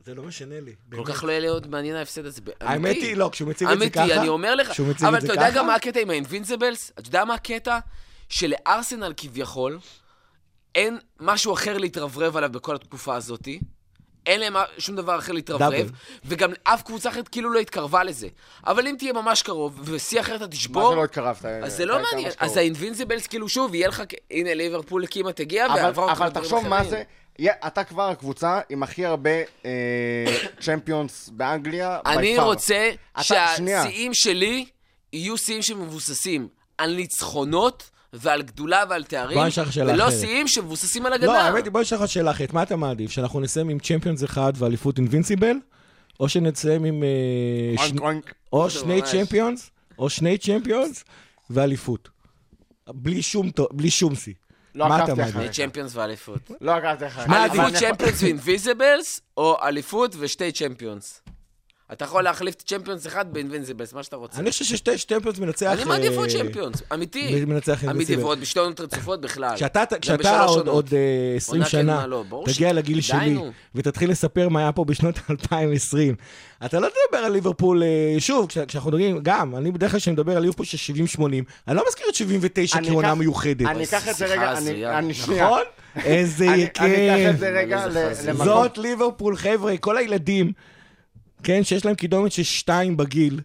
Speaker 4: זה לא משנה לי.
Speaker 3: כל כך לא יהיה לי עוד מעניין ההפסד הזה.
Speaker 4: האמת
Speaker 3: אמיתי.
Speaker 4: היא, לא, כשהוא מציג את זה
Speaker 3: אמיתי,
Speaker 4: ככה...
Speaker 3: אני אומר לך.
Speaker 4: כשהוא מציג
Speaker 3: אבל
Speaker 4: את זה
Speaker 3: אתה יודע
Speaker 4: ככה-
Speaker 3: גם מה הקטע עם האינבינסיבלס? אתה יודע מה הקטע? שלארסנל כביכול, אין משהו אחר להתרברב עליו בכל התקופה הזאתי. אין להם שום דבר אחר להתרברב. וגם אף קבוצה אחרת כאילו לא התקרבה לזה. אבל אם תהיה ממש קרוב, ושיא אחר אתה
Speaker 5: מה
Speaker 3: תשבור,
Speaker 5: זה לא התקרבת?
Speaker 3: אז זה לא מעניין. אז האינבינסיבלס, כאילו, שוב, יהיה לך... הנה, ליברפול כמעט הגיע,
Speaker 5: אבל,
Speaker 3: ועבר
Speaker 5: אבל תחשוב מה. זה, אתה כבר הקבוצה עם הכי הרבה אה, צ'מפיונס באנגליה.
Speaker 3: אני. רוצה. שהשיאים שלי יהיו שיאים שמבוססים על ניצחונות ועל גדולה ועל תארים, ולא
Speaker 4: אחרת.
Speaker 3: שיאים שמבוססים על
Speaker 4: לא,
Speaker 3: הגנה.
Speaker 4: האמת היא, בוא נשאל לך שאלה אחרת. מה אתה מעדיף? שאנחנו נסיים עם צ'מפיונס אחד ואליפות invincible? או שנסיים עם... אה. או שני. צ'מפיונס, או שני צ'מפיונס ואליפות. בלי שום טו- בלי שום שיא.
Speaker 5: לא
Speaker 4: מה אתה
Speaker 5: עקבתי
Speaker 4: מעדיף?
Speaker 5: אחריך.
Speaker 3: צ'מפיונס ואליפות.
Speaker 5: לא עקבתי אחריך.
Speaker 3: אליפות צ'מפיונס ו invincibles, או אליפות ושתי צ'מפיונס. אתה יכול להחליף צ'מפיונס אחד באינבינזיבלס, מה שאתה רוצה.
Speaker 4: אני חושב ששתי צ'מפיונס מנצח...
Speaker 3: אני מעדיף עוד
Speaker 4: אה,
Speaker 3: צ'מפיונס, אמיתי.
Speaker 4: מנצח
Speaker 3: אמיתי. ועוד בשתי עונות רצופות בכלל.
Speaker 4: כשאתה, עוד,
Speaker 3: עונות.
Speaker 4: עוד אה, 20
Speaker 3: עונה כן,
Speaker 4: שנה,
Speaker 3: לא,
Speaker 4: תגיע לגיל שלי. ותתחיל לספר מה היה פה בשנות 2020, אתה לא תדבר על ליברפול, אה, שוב, כש- כשאנחנו מדברים, גם, אני בדרך כלל כשאני מדבר על ליברפול של 70-80, אני לא מזכיר את 79
Speaker 5: אני
Speaker 4: כעונה מיוחדת.
Speaker 5: אני אקח את זה רגע, אני-. אני שנייה.
Speaker 4: נכון? איזה
Speaker 5: אני-
Speaker 4: יקר.
Speaker 5: אני אקח את זה רגע. למקום.
Speaker 4: זאת ליברפול, חבר'ה, כל הילדים, כן, שיש להם קידומת של שתיים בגיל,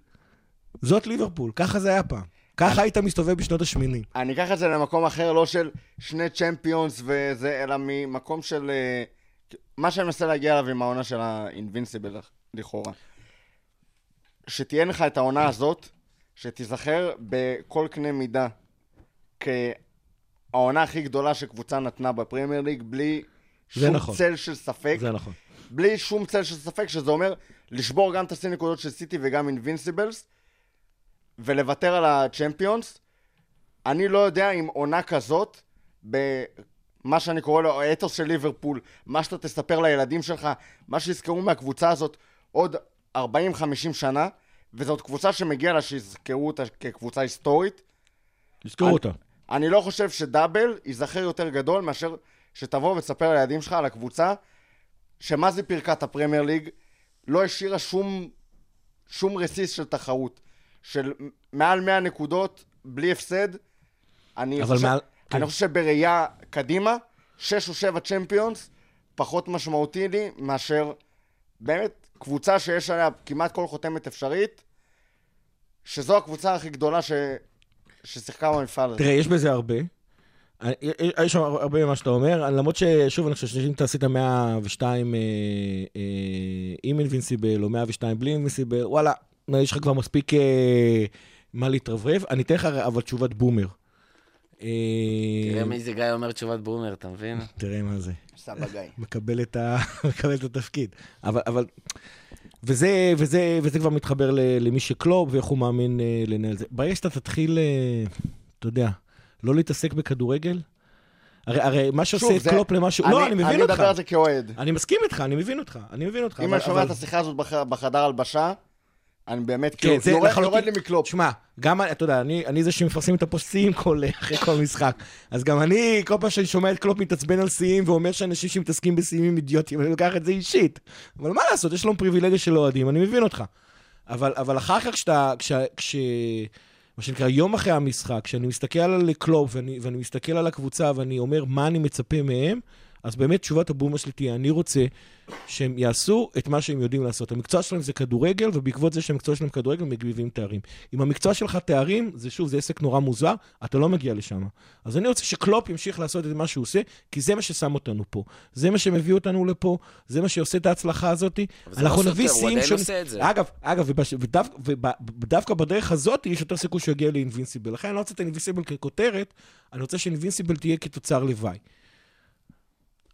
Speaker 4: זאת ליברפול, ככה זה היה פעם. ככה היית מסתובב בשנות ה-80.
Speaker 5: אני אקח את זה למקום אחר, לא של שני צ'מפיונס וזה, אלא ממקום של... אה, מה שאני מנסה להגיע אליו עם העונה של האינבינסיבל, לכאורה. שתהיה לך את העונה הזאת, שתיזכר בכל קנה מידה כהעונה הכי גדולה שקבוצה נתנה בפרמייר ליג, בלי שום
Speaker 4: נכון.
Speaker 5: צל של ספק.
Speaker 4: זה נכון.
Speaker 5: בלי שום צל של ספק, שזה אומר לשבור גם את השיא נקודות של סיטי וגם אינבינסיבלס, ולוותר על הצ'מפיונס. אני לא יודע אם עונה כזאת, מה שאני קורא לו האתוס של ליברפול, מה שאתה תספר לילדים שלך, מה שיזכרו מהקבוצה הזאת עוד 40-50 שנה, וזאת קבוצה שמגיע לה שיזכרו אותה כקבוצה היסטורית.
Speaker 4: תזכרו
Speaker 5: אני-
Speaker 4: אותה.
Speaker 5: אני לא חושב שדאבל ייזכר יותר גדול מאשר שתבוא ותספר לילדים שלך על הקבוצה, שמה זה פירקה את הפרמייר ליג, לא השאירה שום, שום רסיס של תחרות. של מעל 100 נקודות, בלי הפסד. אני חושב,
Speaker 4: מעל-
Speaker 5: אני
Speaker 4: כן.
Speaker 5: חושב שבראייה קדימה, 6 או 7 צ'מפיונס, פחות משמעותי לי מאשר באמת קבוצה שיש עליה כמעט כל חותמת אפשרית, שזו הקבוצה הכי גדולה ש... ששיחקה במפעל הזה.
Speaker 4: תראה, יש בזה הרבה. אני- יש שם הרבה ממה שאתה אומר, למרות ששוב, אני חושב שאם אתה עשית 102 אה, אה, עם אינבינסיבל, או 102 בלי אינבינסיבל, וואלה, יש לך כבר מספיק אה, מה להתרברב. אני אתן לך אבל תשובת בומר. אה,
Speaker 3: תראה מי זה גיא אומר תשובת בומר, אתה מבין?
Speaker 4: תראה מה זה.
Speaker 5: סבא גיא.
Speaker 4: מקבל את, ה... מקבל את התפקיד. אבל, אבל... וזה, וזה, וזה כבר מתחבר למי שקלופ ואיך הוא מאמין אה, לנהל זה. ברגע שאתה תתחיל, אה, אתה יודע, לא להתעסק בכדורגל, הרי, הרי מה שעושה את קלופ למשהו... לא, אני מבין
Speaker 5: אני
Speaker 4: אותך.
Speaker 5: מדבר על זה כאוהד.
Speaker 4: אני מסכים איתך, אני מבין אותך, אני מבין אותך.
Speaker 5: אם אני שומע את השיחה הזאת בח- בחדר הלבשה, אני באמת כאילו
Speaker 4: כן, זה
Speaker 5: יורד-
Speaker 4: לחלוטין.
Speaker 5: יורד לי מקלופ.
Speaker 4: שמע, גם, אתה יודע, אני, אני זה שמפרסם את הפוסטים כל, אחרי כל משחק. אז גם אני, כל פעם שאני שומע את קלופ מתעצבן על שיאים ואומר שאנשים שמתעסקים בשיאים הם אידיוטים, אני לוקח את זה אישית. אבל מה לעשות, יש לנו פריבילגיה של אוהדים, אני מבין אותך. אבל, אבל אחר כך, כשאתה, כש, כש... מה שנקרא, יום אחרי המשחק, כשאני מסתכל על קלופ ואני, ואני מסתכל על הקבוצה ואני אומר מה אני מצפה מהם, אז באמת תשובת הבומר שלי תהיה, אני רוצה שהם יעשו את מה שהם יודעים לעשות. המקצוע שלהם זה כדורגל, ובעקבות זה שהמקצוע שלהם כדורגל, הם מגביבים תארים. אם המקצוע שלך תארים, זה שוב, זה עסק נורא מוזר, אתה לא מגיע לשם. אז אני רוצה שקלופ ימשיך לעשות את מה שהוא עושה, כי זה מה ששם אותנו פה. זה מה שמביא אותנו לפה, זה מה שעושה את ההצלחה הזאת.
Speaker 3: לא
Speaker 4: אנחנו נביא שיאים
Speaker 3: זה.
Speaker 4: אגב, אגב, ובש- ודו- ודווקא בדרך הזאת יש יותר סיכוי שהוא יגיע לאינבינסיבל. לכן אני לא רוצה את האינבינסיבל ככותרת, אני רוצה שאינבינסיבל תהיה כתוצר לוואי.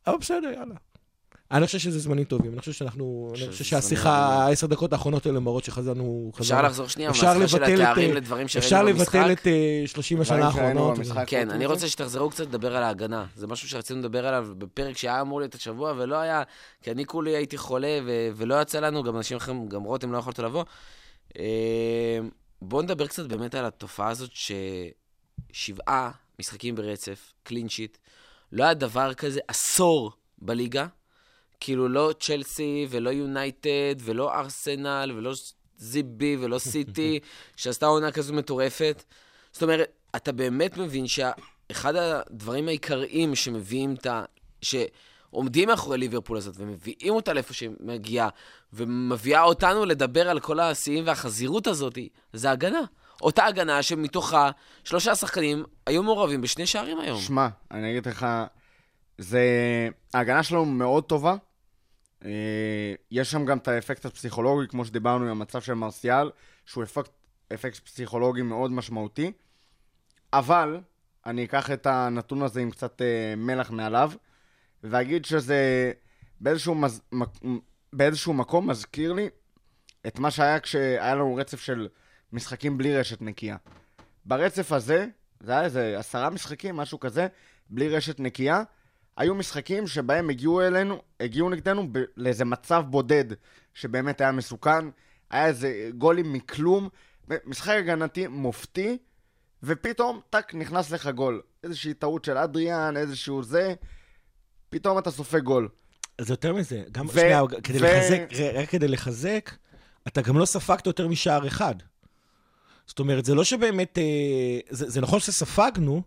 Speaker 4: אבל בסדר, יאללה. אני חושב שזה זמנים טובים, אני חושב שאנחנו, אני חושב שהשיחה. העשר דקות האחרונות האלה מראות שחזרנו...
Speaker 3: אפשר. לחזור שנייה
Speaker 4: אפשר
Speaker 3: מהשיחה של
Speaker 4: לבטל את, אה, אפשר לבטל. את אה, 30 השנה
Speaker 5: דברים שראינו
Speaker 4: האחרונות.
Speaker 3: כן, אני? רוצה שתחזרו קצת לדבר על ההגנה. זה משהו שרצינו לדבר עליו בפרק שהיה אמור להיות השבוע, ולא היה, כי אני כולי הייתי חולה, ולא יצא לנו, גם אנשים אחרים, גם רותם לא יכולת לבוא. אה, בואו נדבר קצת באמת על התופעה הזאת ששבעה משחקים ברצף, קלין שיט, לא היה דבר כזה עשור בליגה. כאילו לא צ'לסי ולא יונייטד ולא ארסנל ולא זיבי ולא סיטי, שעשתה עונה כזו מטורפת. זאת אומרת, אתה באמת מבין שאחד הדברים העיקריים שמביאים את ה... שעומדים מאחורי ליברפול הזאת ומביאים אותה לאיפה שהיא מגיעה, ומביאה אותנו לדבר על כל השיאים והחזירות הזאת, זה הגנה. אותה הגנה שמתוכה שלושה שחקנים היו מעורבים בשני שערים היום.
Speaker 5: שמע, אני אגיד לך, זה... ההגנה שלנו מאוד טובה. אה, יש שם גם את האפקט הפסיכולוגי, כמו שדיברנו עם המצב של מרסיאל, שהוא אפקט, אפקט פסיכולוגי מאוד משמעותי. אבל, אני אקח את הנתון הזה עם קצת אה, מלח מעליו, ואגיד שזה באיזשהו, מז... באיזשהו מקום מזכיר לי את מה שהיה כשהיה לנו רצף של משחקים בלי רשת נקייה. ברצף הזה, זה היה איזה עשרה משחקים, משהו כזה, בלי רשת נקייה. היו משחקים שבהם הגיעו אלינו, הגיעו נגדנו ב- לאיזה מצב בודד שבאמת היה מסוכן. היה איזה גולים מכלום. משחק הגנתי מופתי, ופתאום, טאק, נכנס לך גול. איזושהי טעות של אדריאן, איזשהו זה, פתאום אתה סופג גול.
Speaker 4: זה יותר מזה, גם,
Speaker 5: ו-
Speaker 4: שנייה, כדי
Speaker 5: ו-
Speaker 4: לחזק, רק כדי לחזק, אתה גם לא ספגת יותר משער אחד. זאת אומרת, זה לא שבאמת, אה, זה, זה נכון שספגנו,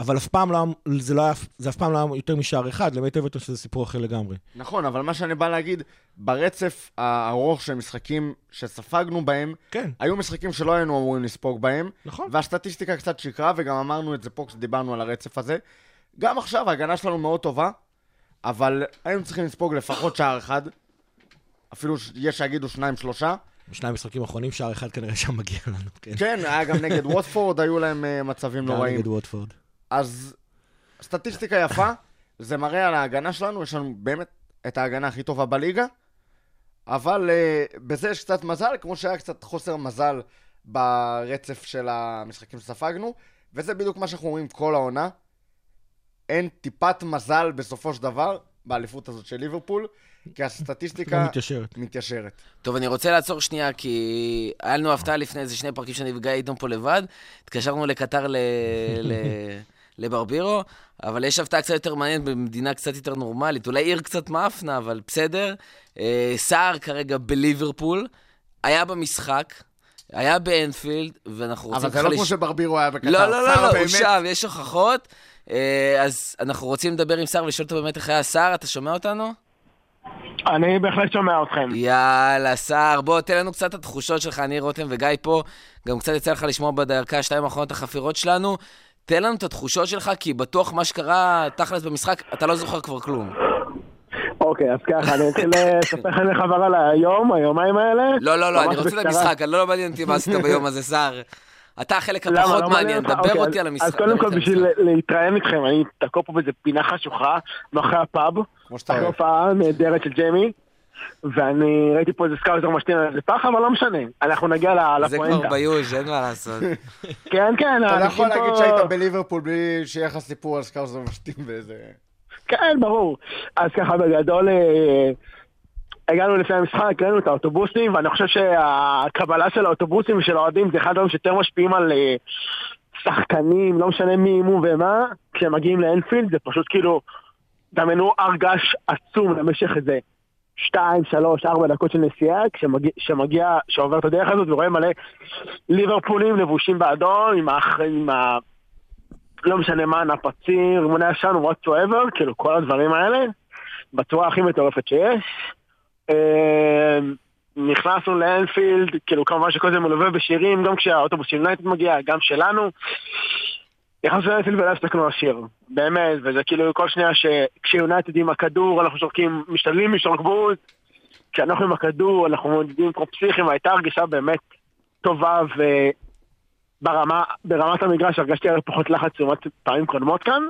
Speaker 4: אבל אף פעם לא, זה, לא היה, זה אף פעם לא היה יותר משער אחד, למעט אברטון שזה סיפור אחר לגמרי.
Speaker 5: נכון, אבל מה שאני בא להגיד, ברצף הארוך של משחקים שספגנו בהם,
Speaker 4: כן,
Speaker 5: היו משחקים שלא היינו אמורים לספוג בהם,
Speaker 4: נכון.
Speaker 5: והסטטיסטיקה קצת שיקרה, וגם אמרנו את זה פה כשדיברנו על הרצף הזה. גם עכשיו ההגנה שלנו מאוד טובה, אבל היינו צריכים לספוג לפחות שער אחד, אפילו יש שיגידו שניים, שלושה.
Speaker 4: בשני המשחקים האחרונים, שער אחד כנראה שם מגיע לנו, כן.
Speaker 5: כן, היה גם נגד ווטפורד, היו להם אה, מצבים
Speaker 4: גם
Speaker 5: נוראים.
Speaker 4: נגד ווטפורד.
Speaker 5: אז סטטיסטיקה יפה, זה מראה על ההגנה שלנו, יש לנו באמת את ההגנה הכי טובה בליגה, אבל uh, בזה יש קצת מזל, כמו שהיה קצת חוסר מזל ברצף של המשחקים שספגנו, וזה בדיוק מה שאנחנו אומרים כל העונה. אין טיפת מזל בסופו של דבר באליפות הזאת של ליברפול, כי הסטטיסטיקה
Speaker 4: מתיישרת.
Speaker 5: מתיישרת.
Speaker 3: טוב, אני רוצה לעצור שנייה, כי היה לנו הפתעה לפני איזה שני פרקים שאני וגיא איתם פה לבד. התקשרנו לקטר ל... ל... לברבירו, אבל יש הפתעה קצת יותר מעניינת במדינה קצת יותר נורמלית. אולי עיר קצת מאפנה, אבל בסדר. אה, סער כרגע בליברפול, היה במשחק, היה באנפילד, ואנחנו רוצים...
Speaker 5: אבל זה לא כמו
Speaker 3: לש-
Speaker 5: שברבירו היה בקטר.
Speaker 3: לא, לא, לא, לא, הוא
Speaker 5: באמת-
Speaker 3: שם, יש הוכחות. אה, אז אנחנו רוצים לדבר עם סער ולשאול אותו באמת איך היה סער, אתה שומע אותנו?
Speaker 6: אני בהחלט שומע אתכם.
Speaker 3: יאללה, סער, בוא, תן לנו קצת את התחושות שלך, אני רותם וגיא פה, גם קצת יצא לך לשמוע בדקה, שתיים האחרונות החפירות שלנו. תן לנו את התחושות שלך, כי בטוח מה שקרה תכלס במשחק, אתה לא זוכר כבר כלום.
Speaker 6: אוקיי, אז ככה, אני אתחיל לספר לכם לחבר על היום, היומיים האלה.
Speaker 3: לא, לא, לא, אני רוצה את. המשחק, אני לא מעניין אותי מה עשית ביום הזה, סער. אתה החלק? הפחות
Speaker 6: לא
Speaker 3: מעניין? דבר
Speaker 6: אוקיי,
Speaker 3: אותי על המשחק.
Speaker 6: אז קודם כל, בשביל. להתראיין איתכם, אני תקוע פה באיזה פינה חשוכה, מאחורי הפאב,
Speaker 5: כמו שאתה אוהב.
Speaker 6: הופעה נהדרת של ג'יימי, ואני ראיתי פה איזה scouser משתין על איזה פח, אבל לא משנה, אנחנו נגיע ל-
Speaker 3: זה כבר
Speaker 6: לפואנטה.
Speaker 3: ביוש, אין מה לעשות.
Speaker 6: כן, כן,
Speaker 5: אתה לא יכול להגיד שהיית בליברפול בלי שיהיה לך סיפור על scouser משתין באיזה...
Speaker 6: כן, ברור. אז ככה בגדול, אה, הגענו לפני המשחק, הקראנו את האוטובוסים, ואני חושב שהקבלה של האוטובוסים ושל האוהדים זה אחד הדברים שיותר משפיעים על אה, שחקנים, לא משנה מי, מי ומה, כשהם מגיעים לאנפילד, זה פשוט כאילו, דמיינו הר געש עצום למשך איזה שתיים, שלוש, ארבע דקות של נסיעה, כשמגיע, כשמגיע, שעובר את הדרך הזאת ורואה מלא ליברפולים לבושים באדום, עם, האח, עם ה... לא משנה מה, נפצים, רימוני עשן, whatsoever, כאילו כל הדברים האלה, בצורה הכי מטורפת שיש. אה, נכנסנו לאנפילד, כאילו כמובן שכל זה מלווה בשירים, גם כשהאוטובוס של יונייטד מגיע, גם שלנו. לאנפילד ולא הפסקנו לשיר, באמת, וזה כאילו כל שנייה שכשיונייטד עם הכדור אנחנו שורקים, משתדלים לשרוק בוז, כשאנחנו עם הכדור אנחנו מודדים כמו פסיכים, והייתה הרגישה באמת טובה וברמה, ברמת המגרש הרגשתי הרבה פחות לחץ לעומת פעמים קודמות כאן.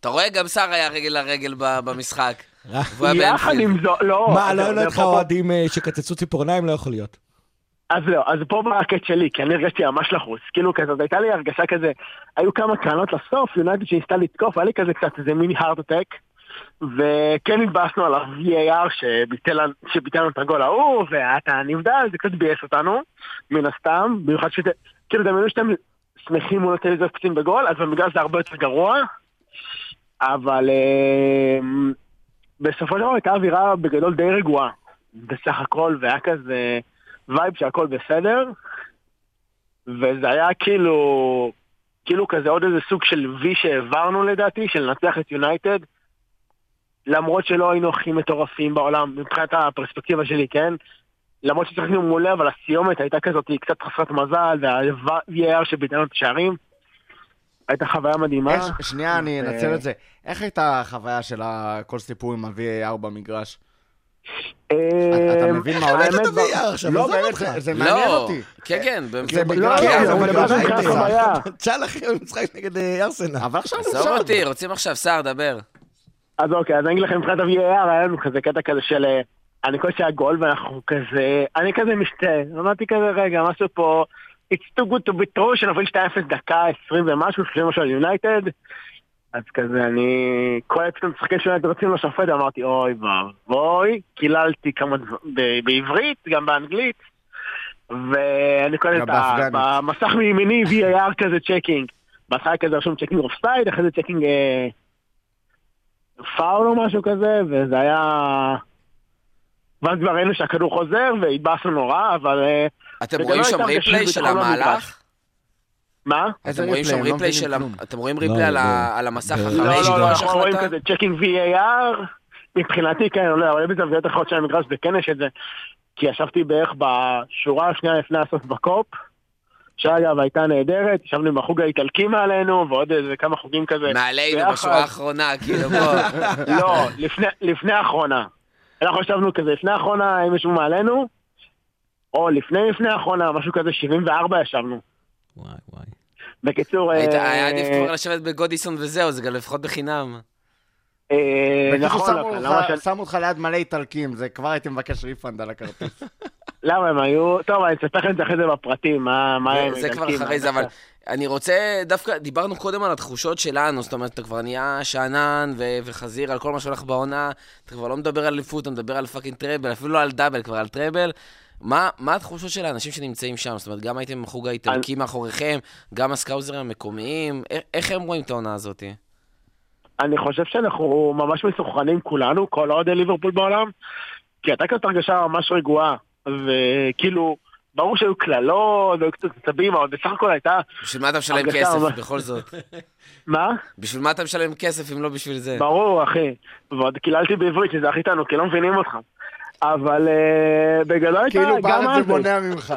Speaker 3: אתה רואה, גם סער היה רגל לרגל במשחק. היה
Speaker 6: יחד. עם זאת, לא.
Speaker 4: מה, לא לא
Speaker 6: זה
Speaker 4: לך אוהדים אה, שקצצו ציפורניים? לא יכול להיות.
Speaker 6: אז לא, אז פה בא הקטע שלי, כי אני הרגשתי ממש לחוץ. כאילו כזאת, הייתה לי הרגשה כזה, היו כמה קרנות לסוף, יונייטד שניסתה לתקוף, היה לי כזה קצת איזה מיני הארט אטק, וכן התבאסנו על ה-VAR שביטל לנו- את הגול ההוא, ואתה נבדל, זה קצת ביאס אותנו, מן הסתם, במיוחד שאתם, כאילו דמיינו שאתם שמחים מול הטלוויזיה קצין בגול, אז במגרש זה הרבה יותר גרוע, אבל אה, בסופו של דבר הייתה אווירה בגדול די רגועה, בסך הכל, והיה כזה... vibe שהכל בסדר, וזה היה כאילו, כאילו כזה עוד איזה סוג של וי שהעברנו לדעתי, של לנצח את יונייטד, למרות שלא היינו הכי מטורפים בעולם, מבחינת הפרספקטיבה שלי, כן? למרות ששיחקנו מעולה, אבל הסיומת הייתה כזאת קצת חסרת מזל, וה-VAR שביטל לנו את השערים. הייתה חוויה מדהימה.
Speaker 5: איך- שנייה, אני אנצל את זה. איך הייתה החוויה של כל סיפור עם ה-VAR במגרש?
Speaker 6: אה,
Speaker 5: אתה מבין מה הולך?
Speaker 4: אתה מביא עכשיו,
Speaker 5: לא,
Speaker 4: עזוב אותך.
Speaker 5: זה- מעניין
Speaker 3: לא,
Speaker 5: אותי.
Speaker 3: כן, כן,
Speaker 5: זה. בגלל-
Speaker 6: לא,
Speaker 4: אחי במשחק נגד אה, ארסנל.
Speaker 5: אבל עכשיו
Speaker 3: עזוב. אותי, רוצים עכשיו, סער, דבר.
Speaker 6: אז אוקיי, אז אני אגיד לכם, מבחינת ה-VAR היה לנו כזה קטע כזה של... אה, אני חושב שהיה גול ואנחנו כזה... אני כזה משתה. אמרתי כזה, רגע, משהו פה... It's too good to be true, שנוביל 2-0 דקה 20 ומשהו, 30 משהו על יונייטד. אז כזה, אני... כל עת פתאום משחקים שיונייטד רצים לשופט, אמרתי, אוי ואבוי, קיללתי כמה דברים בעברית, גם באנגלית. ואני קורא את ה...
Speaker 5: באפגנית.
Speaker 6: במסך מימיני VAR כזה checking. בהתחלה כזה רשום checking offside, אחרי זה checking אה, פאול או משהו כזה, וזה היה... ואז כבר ראינו שהכדור חוזר, והתבאסנו נורא, אבל... אה,
Speaker 3: אתם רואים
Speaker 6: לא
Speaker 3: שם ריפליי
Speaker 6: הרגשה
Speaker 3: של. המהלך?
Speaker 6: מה?
Speaker 5: איזה
Speaker 3: אתם רואים שם
Speaker 5: ריפליי? הם לא מבינים
Speaker 3: של... אתם רואים
Speaker 4: לא,
Speaker 3: ריפליי על
Speaker 4: לא.
Speaker 3: ה- על המסך
Speaker 4: לא,
Speaker 3: אחרי
Speaker 6: לא, לא,
Speaker 3: שהתגבש
Speaker 6: אנחנו רואים
Speaker 3: החלטה?
Speaker 6: כזה צ'קינג VAR, מבחינתי כן, לא, אבל בזוויות אחרות של המגרש וכן יש את זה, כי ישבתי בערך בשורה השנייה לפני הסוף בקופ, שאגב הייתה נהדרת, ישבנו עם החוג האיטלקי מעלינו, ועוד איזה כמה חוגים כזה.
Speaker 3: מעלינו. בשורה האחרונה, כאילו, בוא.
Speaker 6: לא, לפני- לפני האחרונה. אנחנו ישבנו כזה לפני האחרונה, אם ישבו מעלינו, או לפני לפני האחרונה, משהו כזה, 74 ישבנו.
Speaker 4: וואי.
Speaker 6: בקיצור,
Speaker 3: היית-
Speaker 6: אה,
Speaker 3: היה עדיף כבר לשבת בגודיסון וזהו, זה גם לפחות בחינם.
Speaker 6: אה, נכון,
Speaker 5: שמו אותך- ליד מלא איטלקים, זה כבר הייתי מבקש ריפנד על הכרטיס.
Speaker 6: למה הם היו... טוב, אני אספר לכם את זה אחרי זה בפרטים, מה מה הם...
Speaker 3: זה כבר אחרי זה, אבל אני רוצה, דווקא, דיברנו קודם על התחושות שלנו, זאת אומרת, אתה כבר נהיה שאנן ו- וחזיר על כל מה שהולך בעונה, אתה כבר לא מדבר על אליפות, אתה מדבר על fucking treble, אפילו לא על double, כבר על treble. מה, מה התחושות של האנשים שנמצאים שם? זאת אומרת, גם הייתם עם החוג האיטלקי מאחוריכם, גם הסקאוזרים המקומיים, איך, הם רואים את העונה הזאת?
Speaker 6: אני חושב שאנחנו ממש מסוכנים כולנו, כל אוהדי ליברפול בעולם, כי הייתה כזאת הרגשה ממש רגועה, וכאילו, ברור שהיו קללות והיו קצת עצבים, אבל בסך הכל הייתה...
Speaker 3: בשביל מה אתה משלם כסף
Speaker 6: ממש-
Speaker 3: בכל זאת?
Speaker 6: מה?
Speaker 3: בשביל מה אתה משלם כסף אם לא בשביל זה?
Speaker 6: ברור, אחי. ועוד קיללתי בעברית שזה הכי איתנו, כי לא מבינים אותך. אבל אה, בגדול הייתה
Speaker 5: כאילו
Speaker 6: גם
Speaker 5: בארץ זה. מונע ממך.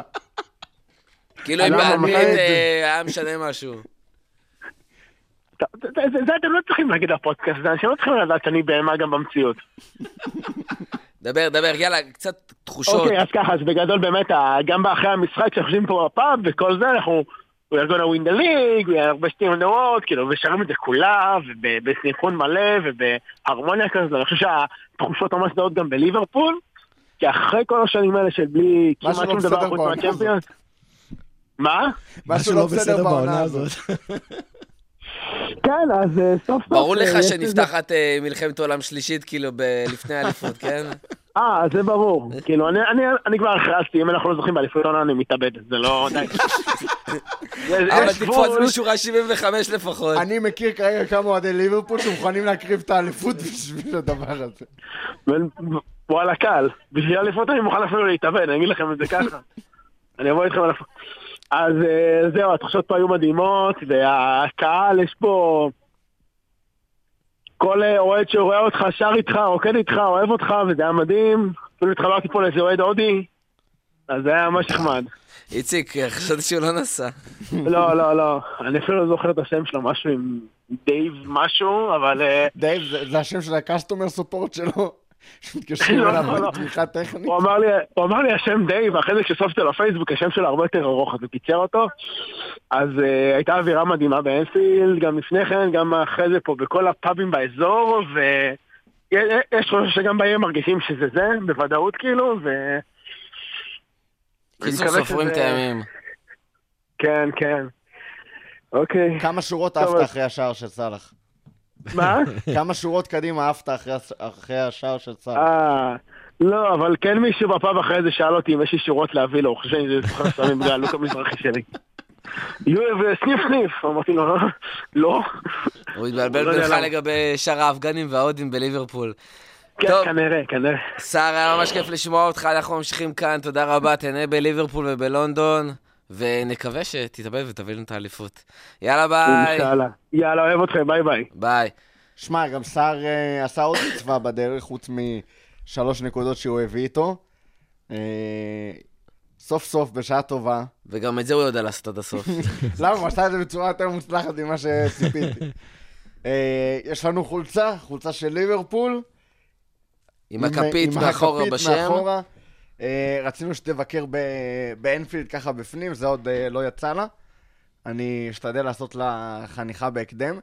Speaker 3: כאילו אם באנגלית היה משנה משהו.
Speaker 6: זה- זה זה- זה אתם לא צריכים להגיד בפודקאסט, זה אנשים לא צריכים לדעת שאני בהמה גם במציאות.
Speaker 3: דבר, דבר, יאללה, קצת תחושות.
Speaker 6: אוקיי, אז ככה, אז בגדול באמת, גם אחרי המשחק, כשאנחנו יושבים פה בפאב וכל זה, אנחנו... We are gonna win the league, we are best team in the world, כאילו, ושרים את זה כולה, ובסנכרון מלא, ובהרמוניה כזאת, ואני חושב שהתחושות ממש זהות גם בליברפול, כי אחרי כל השנים האלה של בלי כמעט
Speaker 5: לא
Speaker 6: שום דבר חוץ מהצ'מפיונס. מה?
Speaker 5: משהו לא בסדר בעונה הזאת.
Speaker 6: כן, אז אה, סוף סוף...
Speaker 3: ברור
Speaker 6: אה,
Speaker 3: לך שנפתחת אה, מלחמת עולם שלישית, כאילו, לפני האליפות, כן?
Speaker 6: אה, זה ברור. כאילו, אני- אני- אני כבר הכרזתי, אם אנחנו לא זוכים באליפות עונה, אני מתאבד. זה לא... די.
Speaker 3: אבל תקפוץ. משורה 75 לפחות.
Speaker 5: אני מכיר כרגע כמה אוהדי ליברפול שמוכנים להקריב את האליפות בשביל הדבר הזה.
Speaker 6: וואלה קל, בשביל אליפות אני מוכן אפילו להתאבד, אני אגיד לכם את זה ככה. אני אבוא איתכם אליפות. אז אה, זהו, התחושות פה היו מדהימות, והקהל, יש פה... כל אה, אוהד שרואה אותך, שר איתך, רוקד איתך, אוהב אותך, וזה היה מדהים. אפילו התחברתי פה לאיזה אוהד הודי, אז זה היה ממש נחמד.
Speaker 3: איציק, חשבתי שהוא לא נסע.
Speaker 6: לא, לא, לא, אני אפילו לא זוכר את השם שלו, משהו עם דייב משהו, אבל... אה,
Speaker 5: דייב, זה- זה השם של ה customer support שלו, שמתקשרים
Speaker 6: לא,
Speaker 5: אליו
Speaker 6: לא, לא.
Speaker 5: בתמיכה טכנית.
Speaker 6: הוא אמר לי, הוא אמר לי השם דייב, ואחרי זה כשהוספתי לו פייסבוק, השם שלו הרבה יותר ארוך, אז הוא קיצר אותו. אז אה, הייתה אווירה מדהימה באנפילד, גם לפני כן, גם אחרי זה פה בכל הפאבים באזור, ואני חושב שגם בעיר מרגישים שזה זה, בוודאות כאילו, ו...
Speaker 3: קיצור, סופרים את
Speaker 6: שזה-
Speaker 3: הימים.
Speaker 6: כן, כן. אוקיי.
Speaker 5: כמה שורות
Speaker 6: אז-
Speaker 5: אחרי השער של סאלח?
Speaker 6: מה?
Speaker 5: כמה שורות קדימה עפת אחרי השער של סאלח?
Speaker 6: אה... לא, אבל כן מישהו בפאב אחרי זה שאל אותי אם יש לי שורות להביא לו, הוא חושב שאני זוכר סמים בגלל הלוק המזרחי שלי. יואב, סניף סניף! אמרתי לו, לא.
Speaker 3: הוא התבלבל
Speaker 6: לא
Speaker 3: בינך. לגבי שאר האפגנים וההודים בליברפול.
Speaker 6: כן,
Speaker 3: טוב.
Speaker 6: כנראה, כנראה.
Speaker 3: סער, היה ממש כיף לשמוע אותך, אנחנו ממשיכים כאן, תודה רבה, תהנה בליברפול ובלונדון, ונקווה שתתאבד ותביא לנו את האליפות. יאללה, ביי.
Speaker 6: יאללה, אוהב אתכם, ביי ביי.
Speaker 3: ביי.
Speaker 5: שמע, גם סער אה, עשה עוד מצווה בדרך, חוץ משלוש נקודות שהוא הביא איתו. אה, סוף סוף, בשעה טובה.
Speaker 3: וגם את זה הוא יודע לעשות עד הסוף.
Speaker 5: למה? הוא עשה את זה בצורה יותר מוצלחת ממה שציפיתי. אה, יש לנו חולצה, חולצה של ליברפול.
Speaker 3: עם הכפית
Speaker 5: עם
Speaker 3: מאחורה
Speaker 5: הכפית
Speaker 3: בשם.
Speaker 5: אה, רצינו שתבקר באנפילד ככה בפנים, זה עוד אה, לא יצא לה. אני אשתדל לעשות לה חניכה בהקדם.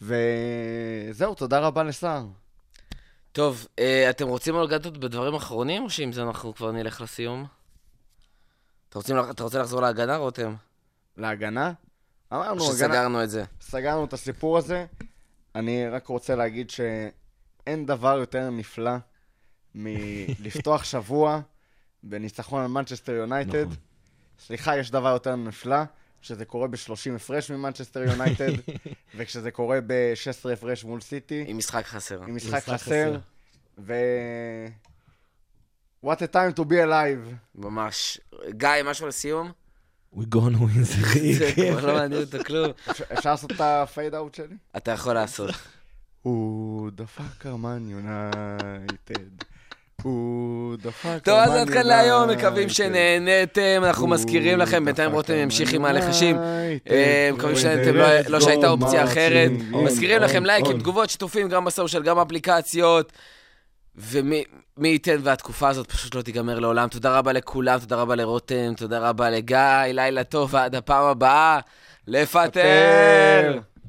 Speaker 5: וזהו, תודה רבה לסער.
Speaker 3: טוב, אה, אתם רוצים לגעת בדברים אחרונים, או שעם זה אנחנו כבר נלך לסיום? אתה רוצים- אתה רוצה לחזור להגנה, רותם?
Speaker 5: להגנה.
Speaker 3: או
Speaker 5: אמרנו, הגנה,
Speaker 3: שסגרנו את זה?
Speaker 5: סגרנו את הסיפור הזה. אני רק רוצה להגיד שאין דבר יותר נפלא מלפתוח שבוע בניצחון על מנצ'סטר יונייטד.
Speaker 4: נכון.
Speaker 5: סליחה, יש דבר יותר נפלא, שזה קורה ב-30 הפרש ממנצ'סטר יונייטד, וכשזה קורה ב-16 הפרש מול סיטי,
Speaker 3: עם משחק חסר.
Speaker 5: עם משחק
Speaker 4: משחק
Speaker 5: חסר, ו... What a time to be alive.
Speaker 3: ממש. גיא, משהו לסיום?
Speaker 4: We gonna win the
Speaker 3: זה
Speaker 4: league.
Speaker 3: כבר לא מעניין אותו כלום.
Speaker 5: אפשר- אפשר לעשות את הפייד אאוט שלי?
Speaker 3: אתה יכול לעשות.
Speaker 5: הוא דפק ארמן יונייטד. הוא דפק
Speaker 3: טוב, אז עד כאן להיום. מקווים שנהנתם, אנחנו
Speaker 5: הוא
Speaker 3: מזכירים לכם, בינתיים רותם ימשיך עם. הלחשים. אה, מקווים שנהנתם, לא- לא שהייתה אופציה אחרת. מזכירים לכם לייקים, תגובות, שיתופים, גם בסושיאל, גם באפליקציות. ומי מי ייתן והתקופה הזאת פשוט לא תיגמר לעולם. תודה רבה לכולם, תודה רבה לרותם, תודה רבה לגיא, לילה טוב, עד הפעם הבאה!
Speaker 5: לפטר.